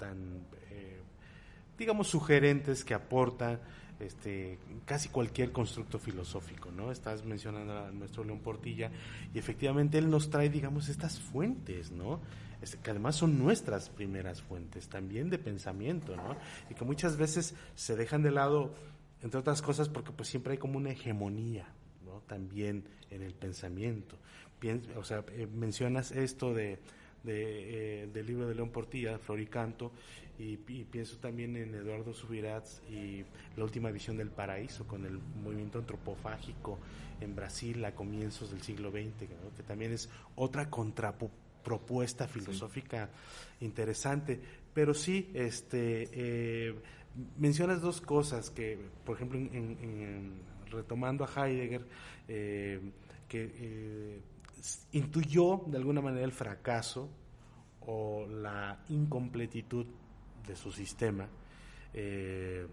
tan, eh, digamos, sugerentes que aporta este, casi cualquier constructo filosófico, ¿no? Estás mencionando a nuestro León Portilla y efectivamente él nos trae, digamos, estas fuentes, ¿no? Que además son nuestras primeras fuentes también de pensamiento, ¿no? Y que muchas veces se dejan de lado, entre otras cosas, porque pues siempre hay como una hegemonía, ¿no? También en el pensamiento. Pien- o sea, eh, mencionas esto de, de, eh, del libro de León Portilla, Flor y y, pienso también en Eduardo Subirats y la última visión del paraíso con el movimiento antropofágico en Brasil a comienzos del siglo XX, ¿no? que también es otra contrapropuesta filosófica interesante. Pero sí, este, eh, mencionas dos cosas que, por ejemplo, en- en- en- retomando a Heidegger, eh, que eh, intuyó de alguna manera el fracaso o la incompletitud de su sistema eh,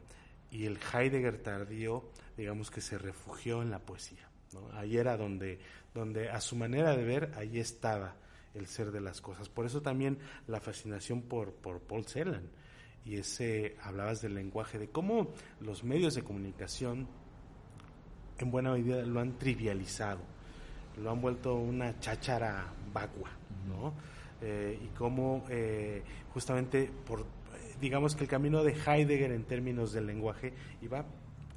y el Heidegger tardío, digamos que se refugió en la poesía. Ahí era donde, donde a su manera de ver, ahí estaba el ser de las cosas. Por eso también la fascinación por, por Paul Celan. Y ese, hablabas del lenguaje, de cómo los medios de comunicación en buena medida lo han trivializado, lo han vuelto una cháchara vacua, ¿no? Eh, y cómo eh, justamente por, digamos que el camino de Heidegger en términos del lenguaje iba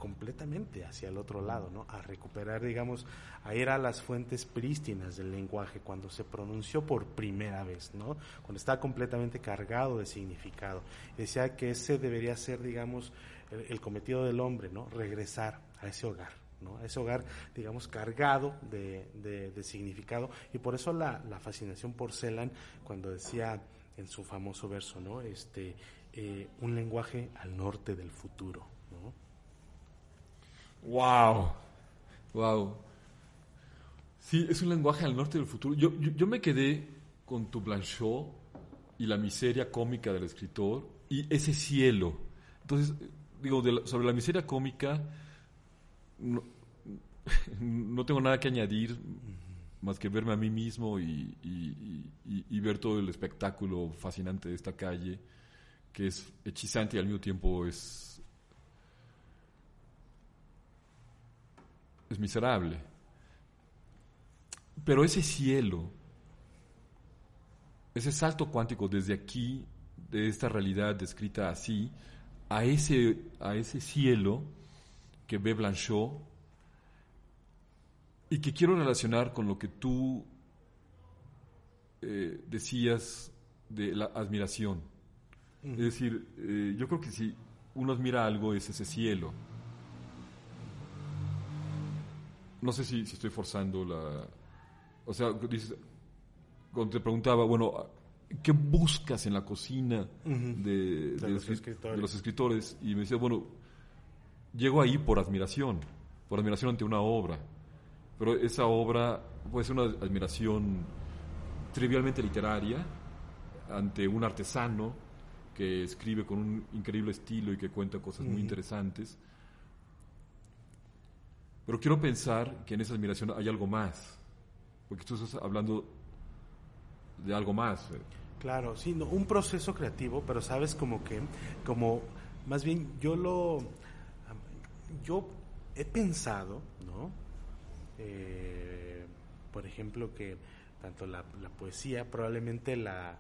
completamente hacia el otro lado, ¿no? A recuperar, digamos, a ir a las fuentes prístinas del lenguaje cuando se pronunció por primera vez, ¿no? Cuando estaba completamente cargado de significado. Decía que ese debería ser, digamos, el, cometido del hombre, ¿no? Regresar a ese hogar. ¿No? Ese hogar, digamos, cargado de, de, significado. Y por eso la, la, fascinación por Celan, cuando decía en su famoso verso, ¿no? Este, eh, un lenguaje al norte del futuro. ¡Wow! ¡Wow! Sí, es un lenguaje al norte del futuro. Yo, yo, me quedé con tu Blanchot y la miseria cómica del escritor y ese cielo. Entonces, digo, sobre la miseria cómica, no, tengo nada que añadir más que verme a mí mismo y, y, ver todo el espectáculo fascinante de esta calle, que es hechizante y al mismo tiempo es es miserable. Pero ese cielo, ese salto cuántico desde aquí, de esta realidad descrita así, a ese, a ese cielo que ve Blanchot y que quiero relacionar con lo que tú eh, decías de la admiración. Es decir, eh, yo creo que si uno admira algo es ese cielo no sé si, estoy forzando la... O sea, cuando te preguntaba, bueno, ¿qué buscas en la cocina de, los escritores. Y me decía, bueno, llego ahí por admiración, por admiración ante una obra. Pero esa obra puede ser una admiración trivialmente literaria ante un artesano que escribe con un increíble estilo y que cuenta cosas muy interesantes pero quiero pensar que en esa admiración hay algo más, porque tú estás hablando de algo más. Eh. Claro, sí, no, un proceso creativo, pero sabes como que, como, más bien yo lo, yo he pensado, ¿no? Eh, por ejemplo, que tanto la, poesía, probablemente la,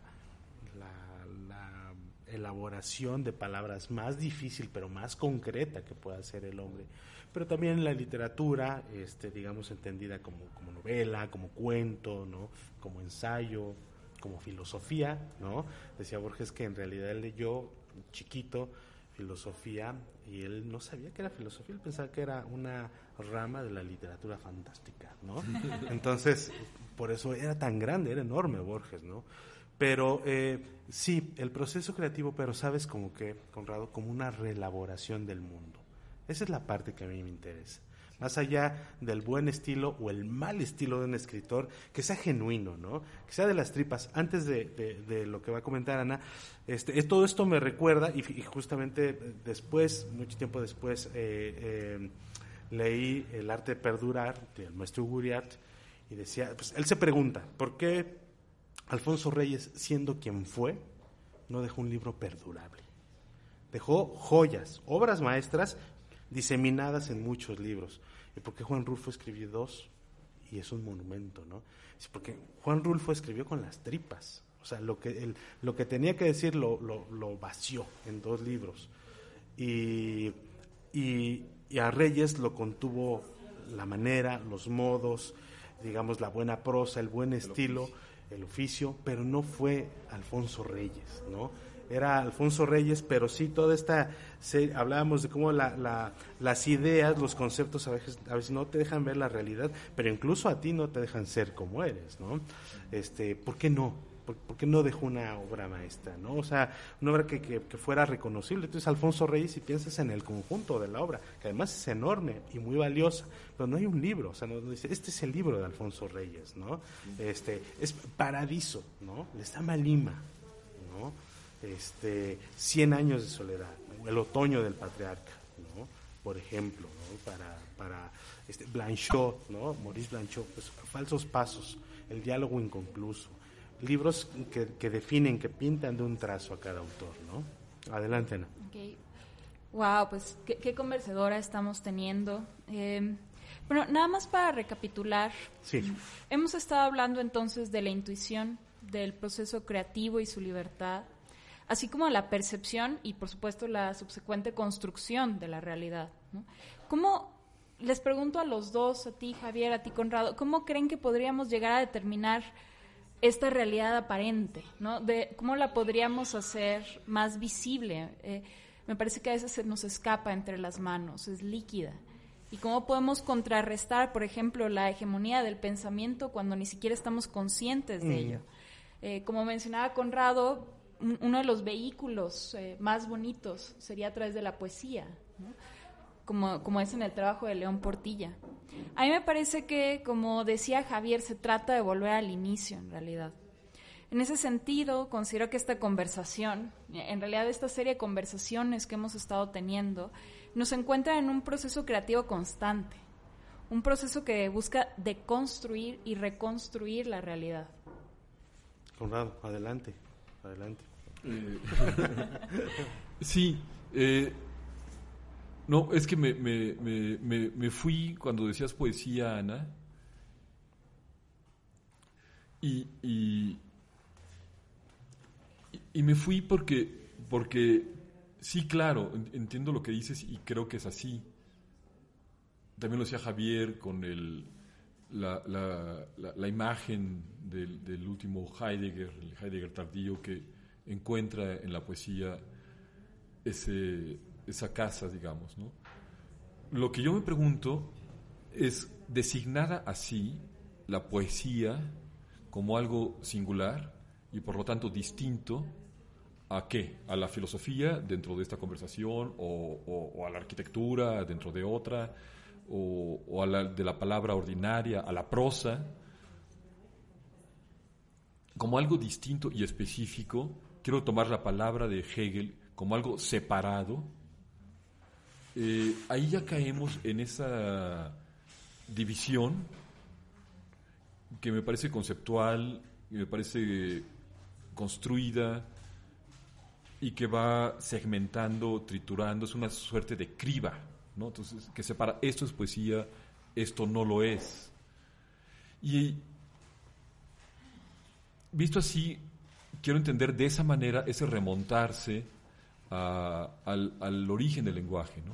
la, elaboración de palabras más difícil, pero más concreta que pueda hacer el hombre, pero también la literatura, este, digamos, entendida como, como novela, como cuento, ¿no? como ensayo, como filosofía, ¿no? Decía Borges que en realidad él leyó chiquito filosofía y él no sabía que era filosofía, él pensaba que era una rama de la literatura fantástica, ¿no? [laughs] Entonces, por eso era tan grande, era enorme Borges, ¿no? Pero eh, sí, el proceso creativo, pero sabes como que, Conrado, como una reelaboración del mundo. Esa es la parte que a mí me interesa. Más allá del buen estilo o el mal estilo de un escritor, que sea genuino, ¿no? Que sea de las tripas. Antes de, lo que va a comentar Ana, este, todo esto me recuerda, y, justamente después, mucho tiempo después, eh, eh, leí El arte de perdurar del maestro Guriat, y decía, pues él se pregunta, ¿por qué Alfonso Reyes, siendo quien fue, no dejó un libro perdurable? Dejó joyas, obras maestras diseminadas en muchos libros. ¿Y por qué Juan Rulfo escribió dos? Y es un monumento, ¿no? Porque Juan Rulfo escribió con las tripas. O sea, lo que, lo que tenía que decir lo, lo, vació en dos libros. Y, y, a Reyes lo contuvo la manera, los modos, digamos, la buena prosa, el buen estilo, el oficio, pero no fue Alfonso Reyes, ¿no? Era Alfonso Reyes, pero sí toda esta, hablábamos de cómo la, las ideas, los conceptos a veces, a veces no te dejan ver la realidad, pero incluso a ti no te dejan ser como eres, ¿no? Este, ¿Por qué no? ¿Por, qué no dejó una obra maestra, no? O sea, una obra que, que, fuera reconocible. Entonces, Alfonso Reyes, si piensas en el conjunto de la obra, que además es enorme y muy valiosa, pero no hay un libro, o sea, no, dice, este es el libro de Alfonso Reyes, ¿no? Este, es Paradiso, ¿no? Le está Malima, ¿no? Este, 100 años de soledad, el otoño del patriarca, ¿no? por ejemplo, ¿no? para, para este, Blanchot, ¿no? Maurice Blanchot, pues, falsos pasos, el diálogo inconcluso, libros que, que, definen, que pintan de un trazo a cada autor. ¿no? Adelante, Ana. Wow, pues qué, qué, conversadora estamos teniendo. Eh, bueno, nada más para recapitular. Sí. Hemos estado hablando entonces de la intuición, del proceso creativo y su libertad, así como la percepción y por supuesto la subsecuente construcción de la realidad. ¿Cómo, les pregunto a los dos, a ti Javier, a ti Conrado, cómo creen que podríamos llegar a determinar esta realidad aparente? ¿no? De, ¿Cómo la podríamos hacer más visible? Eh, me parece que a veces se nos escapa entre las manos, es líquida. ¿Y cómo podemos contrarrestar, por ejemplo, la hegemonía del pensamiento cuando ni siquiera estamos conscientes de mm. ello? Eh, como mencionaba Conrado, uno de los vehículos eh, más bonitos sería a través de la poesía, como, como es en el trabajo de León Portilla. A mí me parece que, como decía Javier, se trata de volver al inicio, en realidad. En ese sentido, considero que esta conversación, en realidad esta serie de conversaciones que hemos estado teniendo, nos encuentra en un proceso creativo constante, un proceso que busca deconstruir y reconstruir la realidad. Conrado, adelante, adelante. Eh, [laughs] sí, eh, no, es que me, me, me, me, fui cuando decías poesía, Ana, y, y, y me fui porque, porque sí, claro, entiendo lo que dices y creo que es así. También lo decía Javier con el, la, la, la, imagen del, del, último Heidegger, el Heidegger tardío, que encuentra en la poesía ese, esa casa, digamos. ¿no? Lo que yo me pregunto es, designada así la poesía como algo singular y por lo tanto distinto, ¿a qué? ¿A la filosofía dentro de esta conversación o, a la arquitectura dentro de otra? O, a la, de la palabra ordinaria, a la prosa, como algo distinto y específico quiero tomar la palabra de Hegel como algo separado, eh, ahí ya caemos en esa división que me parece conceptual, me parece construida y que va segmentando, triturando, es una suerte de criba, ¿no? Entonces, que separa, esto es poesía, esto no lo es. Y visto así, quiero entender de esa manera ese remontarse al, origen del lenguaje. ¿no?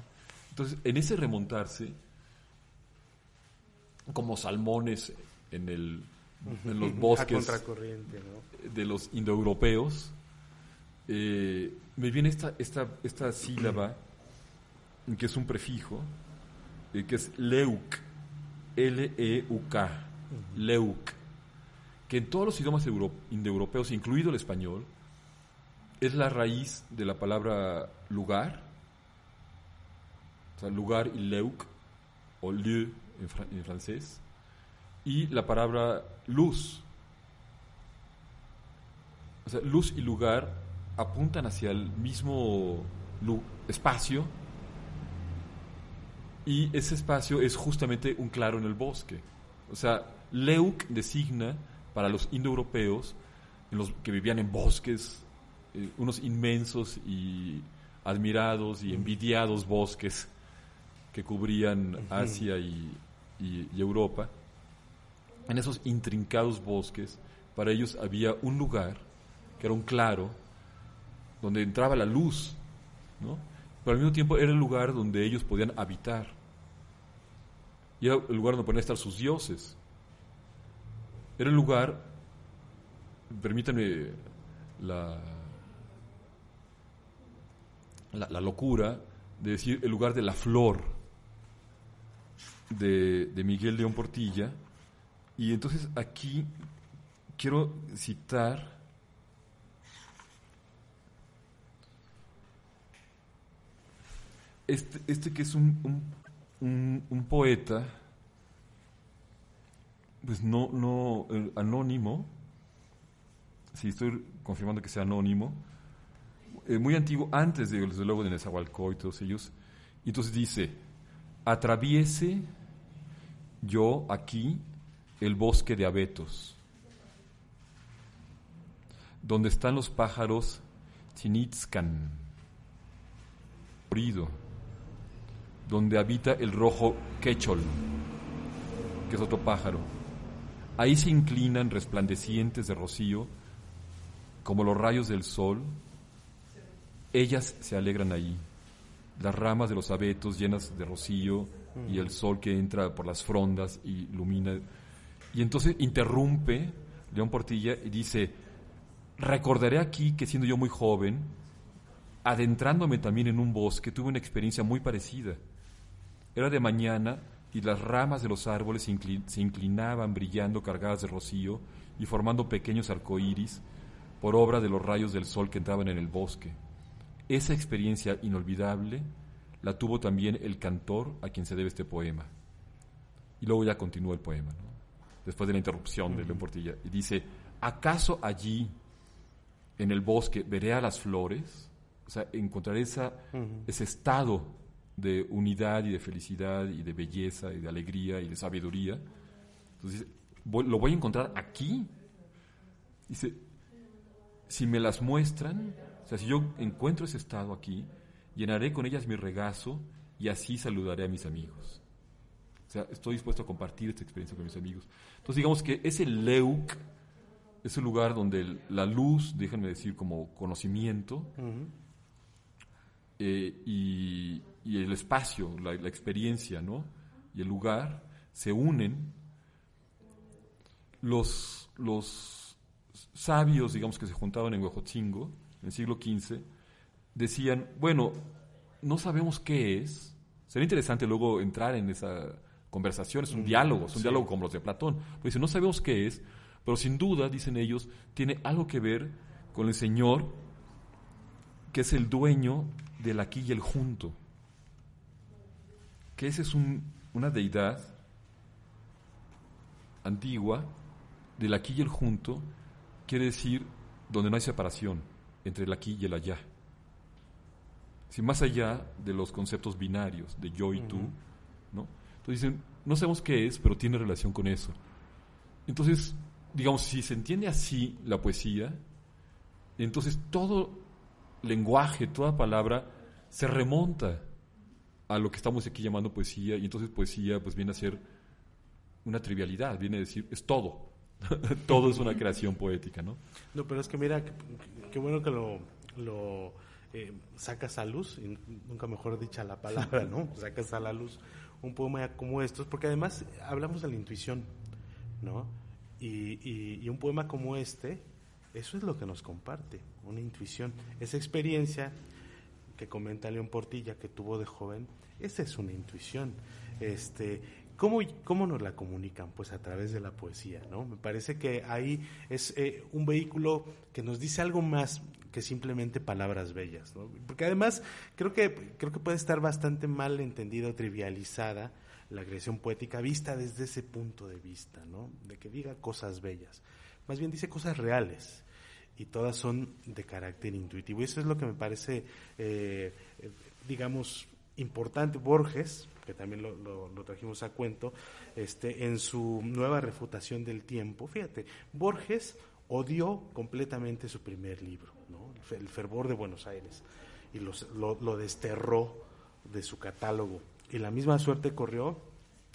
Entonces, en ese remontarse, como salmones en, el, en los [laughs] bosques de los indoeuropeos, eh, me viene esta, esta, esta sílaba, que es un prefijo, eh, que es leuk, L-E-U-K, leuk que en todos los idiomas indoeuropeos, incluido el español, es la raíz de la palabra lugar, o sea, lugar y leuk, o lieu en, francés, y la palabra luz. O sea, luz y lugar apuntan hacia el mismo espacio, y ese espacio es justamente un claro en el bosque. O sea, leuk designa para los indoeuropeos, en los que vivían en bosques, eh, unos inmensos y admirados y envidiados bosques que cubrían Asia y, Europa, en esos intrincados bosques, para ellos había un lugar que era un claro, donde entraba la luz, ¿no? pero al mismo tiempo era el lugar donde ellos podían habitar. Y era el lugar donde podían estar sus dioses. Era el lugar, permítanme la, la, locura de decir el lugar de la flor de, de Miguel León Portilla. Y entonces aquí quiero citar este, este que es un, un, un poeta pues no, no, anónimo, sí, estoy confirmando que sea anónimo, eh, muy antiguo, antes de, desde luego de Nezahualcóyotl y todos ellos, y entonces dice, atraviese yo aquí el bosque de abetos, donde están los pájaros Tinitzcan, donde habita el rojo quechol, que es otro pájaro Ahí se inclinan resplandecientes de rocío, como los rayos del sol, ellas se alegran ahí. Las ramas de los abetos llenas de rocío y el sol que entra por las frondas y ilumina. Y entonces interrumpe León Portilla y dice, recordaré aquí que siendo yo muy joven, adentrándome también en un bosque, tuve una experiencia muy parecida. Era de mañana y las ramas de los árboles se, se inclinaban brillando cargadas de rocío y formando pequeños arcoíris por obra de los rayos del sol que entraban en el bosque. Esa experiencia inolvidable la tuvo también el cantor a quien se debe este poema. Y luego ya continúa el poema, después de la interrupción de León Portilla, y dice, ¿acaso allí, en el bosque, veré a las flores? O sea, encontraré esa, ese estado de unidad y de felicidad y de belleza y de alegría y de sabiduría. Entonces, lo voy a encontrar aquí. Dice, si me las muestran, o sea, si yo encuentro ese estado aquí, llenaré con ellas mi regazo y así saludaré a mis amigos. O sea, estoy dispuesto a compartir esta experiencia con mis amigos. Entonces, digamos que ese Leuk es un lugar donde la luz, déjenme decir, como conocimiento, eh, y, el espacio, la, experiencia, ¿no? Y el lugar se unen. Los, los sabios, digamos, que se juntaban en Huejotzingo, en el siglo XV, decían, bueno, no sabemos qué es. Sería interesante luego entrar en esa conversación, es un mm, diálogo, es un diálogo como los de Platón. Pero dicen, no sabemos qué es, pero sin duda, dicen ellos, tiene algo que ver con el Señor, que es el dueño del aquí y el junto. Que esa es una deidad antigua, del aquí y el junto, quiere decir donde no hay separación entre el aquí y el allá. Si más allá de los conceptos binarios de yo y tú, ¿no? Entonces dicen, no sabemos qué es, pero tiene relación con eso. Entonces, digamos, si se entiende así la poesía, entonces todo lenguaje, toda palabra se remonta a lo que estamos aquí llamando poesía, y entonces poesía pues viene a ser una trivialidad, viene a decir, es todo. [laughs] todo es una creación poética, ¿no? No, pero es que mira, qué bueno que lo, lo eh, sacas a luz, y nunca mejor dicha la palabra, ¿no? [laughs] Sacas a la luz un poema como estos, porque además hablamos de la intuición, ¿no? Y, y, un poema como este, eso es lo que nos comparte, una intuición, esa experiencia que comenta León Portilla que tuvo de joven, esa es una intuición. Este, ¿Cómo, ¿Cómo nos la comunican? Pues a través de la poesía, ¿no? Me parece que ahí es eh, un vehículo que nos dice algo más que simplemente palabras bellas, ¿no? Porque además creo que, creo que puede estar bastante mal entendida o trivializada la creación poética vista desde ese punto de vista, ¿no? De que diga cosas bellas. Más bien dice cosas reales y todas son de carácter intuitivo. Y eso es lo que me parece, eh, digamos, importante. Borges, que también lo, trajimos a cuento, este, en su nueva refutación del tiempo, fíjate, Borges odió completamente su primer libro, ¿no? El fervor de Buenos Aires, y lo, desterró de su catálogo. Y la misma suerte corrió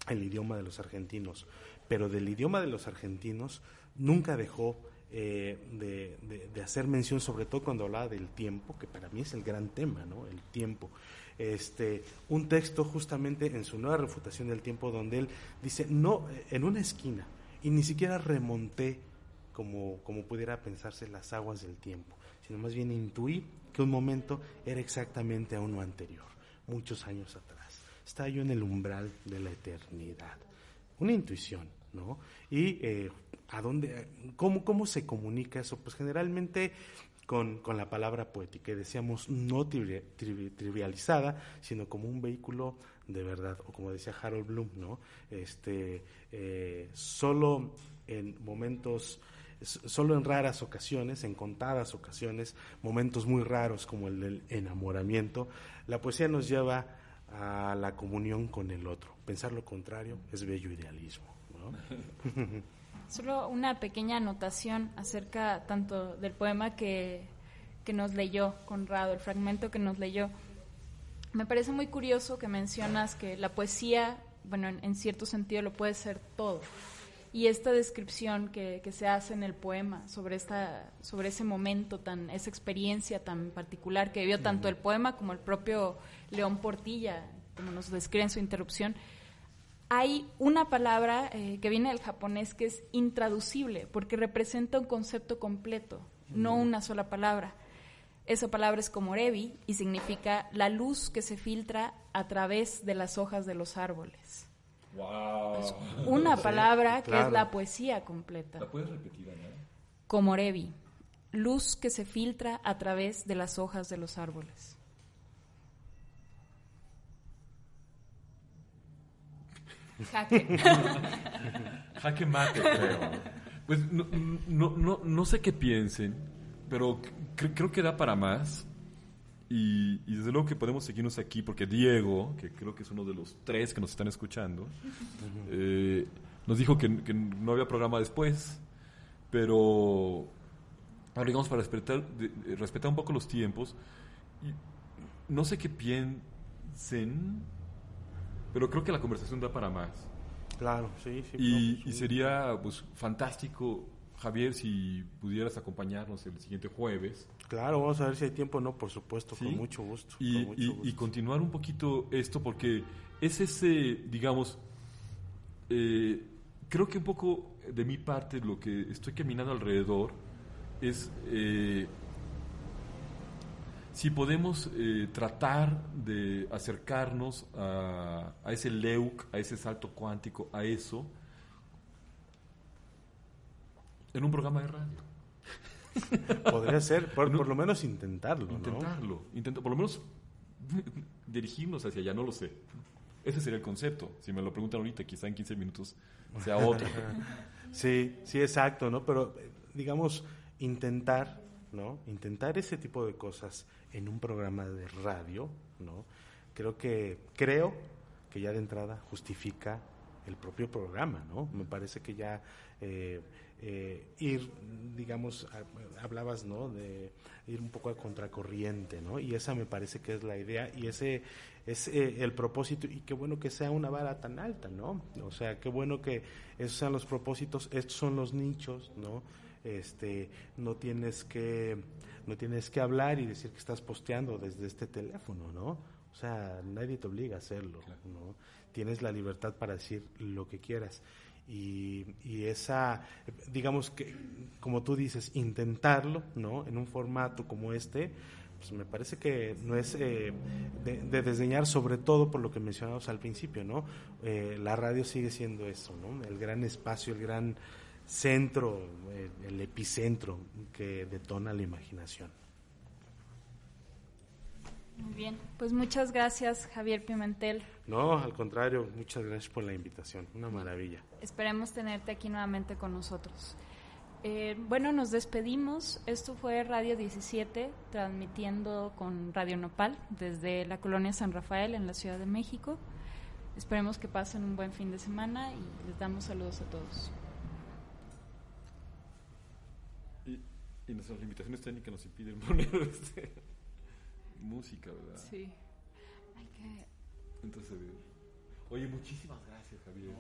el idioma de los argentinos, pero del idioma de los argentinos nunca dejó eh, de, de, hacer mención, sobre todo cuando hablaba del tiempo, que para mí es el gran tema, ¿no? El tiempo este, un texto justamente en su nueva refutación del tiempo donde él dice, no, en una esquina, y ni siquiera remonté como, como pudiera pensarse las aguas del tiempo, sino más bien intuí que un momento era exactamente a uno anterior, muchos años atrás. Estaba yo en el umbral de la eternidad. Una intuición, ¿no? Y eh, ¿a dónde, cómo, cómo se comunica eso? Pues generalmente con, la palabra poética, decíamos no trivializada, sino como un vehículo de verdad, o como decía Harold Bloom, ¿no? Este, eh, solo en momentos, solo en raras ocasiones, en contadas ocasiones, momentos muy raros como el del enamoramiento, la poesía nos lleva a la comunión con el otro. Pensar lo contrario es bello idealismo. ¿no? [laughs] Solo una pequeña anotación acerca tanto del poema que, nos leyó Conrado, el fragmento que nos leyó. Me parece muy curioso que mencionas que la poesía, bueno, en, cierto sentido lo puede ser todo. y esta descripción que, que, se hace en el poema sobre esta sobre ese momento tan esa experiencia tan particular que vivió tanto el poema como el propio León Portilla como nos describe en su interrupción hay una palabra eh, que viene del japonés que es intraducible porque representa un concepto completo no una sola palabra esa palabra es komorebi y significa la luz que se filtra a través de las hojas de los árboles Wow. una [laughs] palabra que es la poesía completa. ¿La puedes repetir, Ana? Komorebi, luz que se filtra a través de las hojas de los árboles. Jaque. [laughs] Jaque mate, creo. Pues no, no, no, no sé qué piensen, pero cre- creo que da para más. Y, y desde luego que podemos seguirnos aquí, porque Diego, que creo que es uno de los tres que nos están escuchando, eh, nos dijo que, que no había programa después, pero ahora digamos para respetar, de- de- respetar un poco los tiempos, y no sé qué piensen, pero creo que la conversación da para más. Claro, sí, sí. Y, no, pues, y sería pues fantástico, Javier, si pudieras acompañarnos el siguiente jueves Claro, vamos a ver si hay tiempo. No, por supuesto, ¿sí? con mucho gusto. y, con mucho y- gusto. y continuar un poquito esto porque es ese, digamos, eh, creo que un poco de mi parte lo que estoy caminando alrededor es eh, si podemos eh, tratar de acercarnos a, a ese LEUC, a ese salto cuántico, a eso, en un programa de radio. [laughs] Podría ser, por, por lo menos intentarlo, ¿no? Intentarlo, intento, por lo menos [laughs] dirigirnos hacia allá, no lo sé. Ese sería el concepto. Si me lo preguntan ahorita, quizá en 15 minutos sea otro. [laughs] Sí, sí, exacto, ¿no? Pero, eh, digamos, intentar, ¿no? Intentar ese tipo de cosas en un programa de radio, ¿no? Creo que, creo que ya de entrada justifica el propio programa, ¿no? Me parece que ya eh, eh, ir, digamos, hablabas, ¿no? De ir un poco a contracorriente, ¿no? Y esa me parece que es la idea y ese es eh, el propósito y qué bueno que sea una vara tan alta, ¿no? O sea, qué bueno que esos sean los propósitos, estos son los nichos, ¿no? Este, no tienes que no tienes que hablar y decir que estás posteando desde este teléfono, ¿no? O sea, nadie te obliga a hacerlo, ¿no? Tienes la libertad para decir lo que quieras. Y, y esa, digamos que, como tú dices, intentarlo, ¿no? En un formato como este, pues me parece que no es eh, de, de desdeñar, sobre todo por lo que mencionamos al principio, ¿no? Eh, la radio sigue siendo eso, ¿no? El gran espacio, el gran centro, el, el epicentro que detona la imaginación. Muy bien, pues muchas gracias Javier Pimentel. No, al contrario, muchas gracias por la invitación, una maravilla. Esperemos tenerte aquí nuevamente con nosotros. Eh, bueno, nos despedimos. Esto fue Radio 17, transmitiendo con Radio Nopal desde la colonia San Rafael en la Ciudad de México. Esperemos que pasen un buen fin de semana y les damos saludos a todos. Y, nuestras limitaciones técnicas nos impiden [laughs] poner este, música, ¿verdad? Sí. Hay que Entonces, oye, muchísimas gracias, Javier.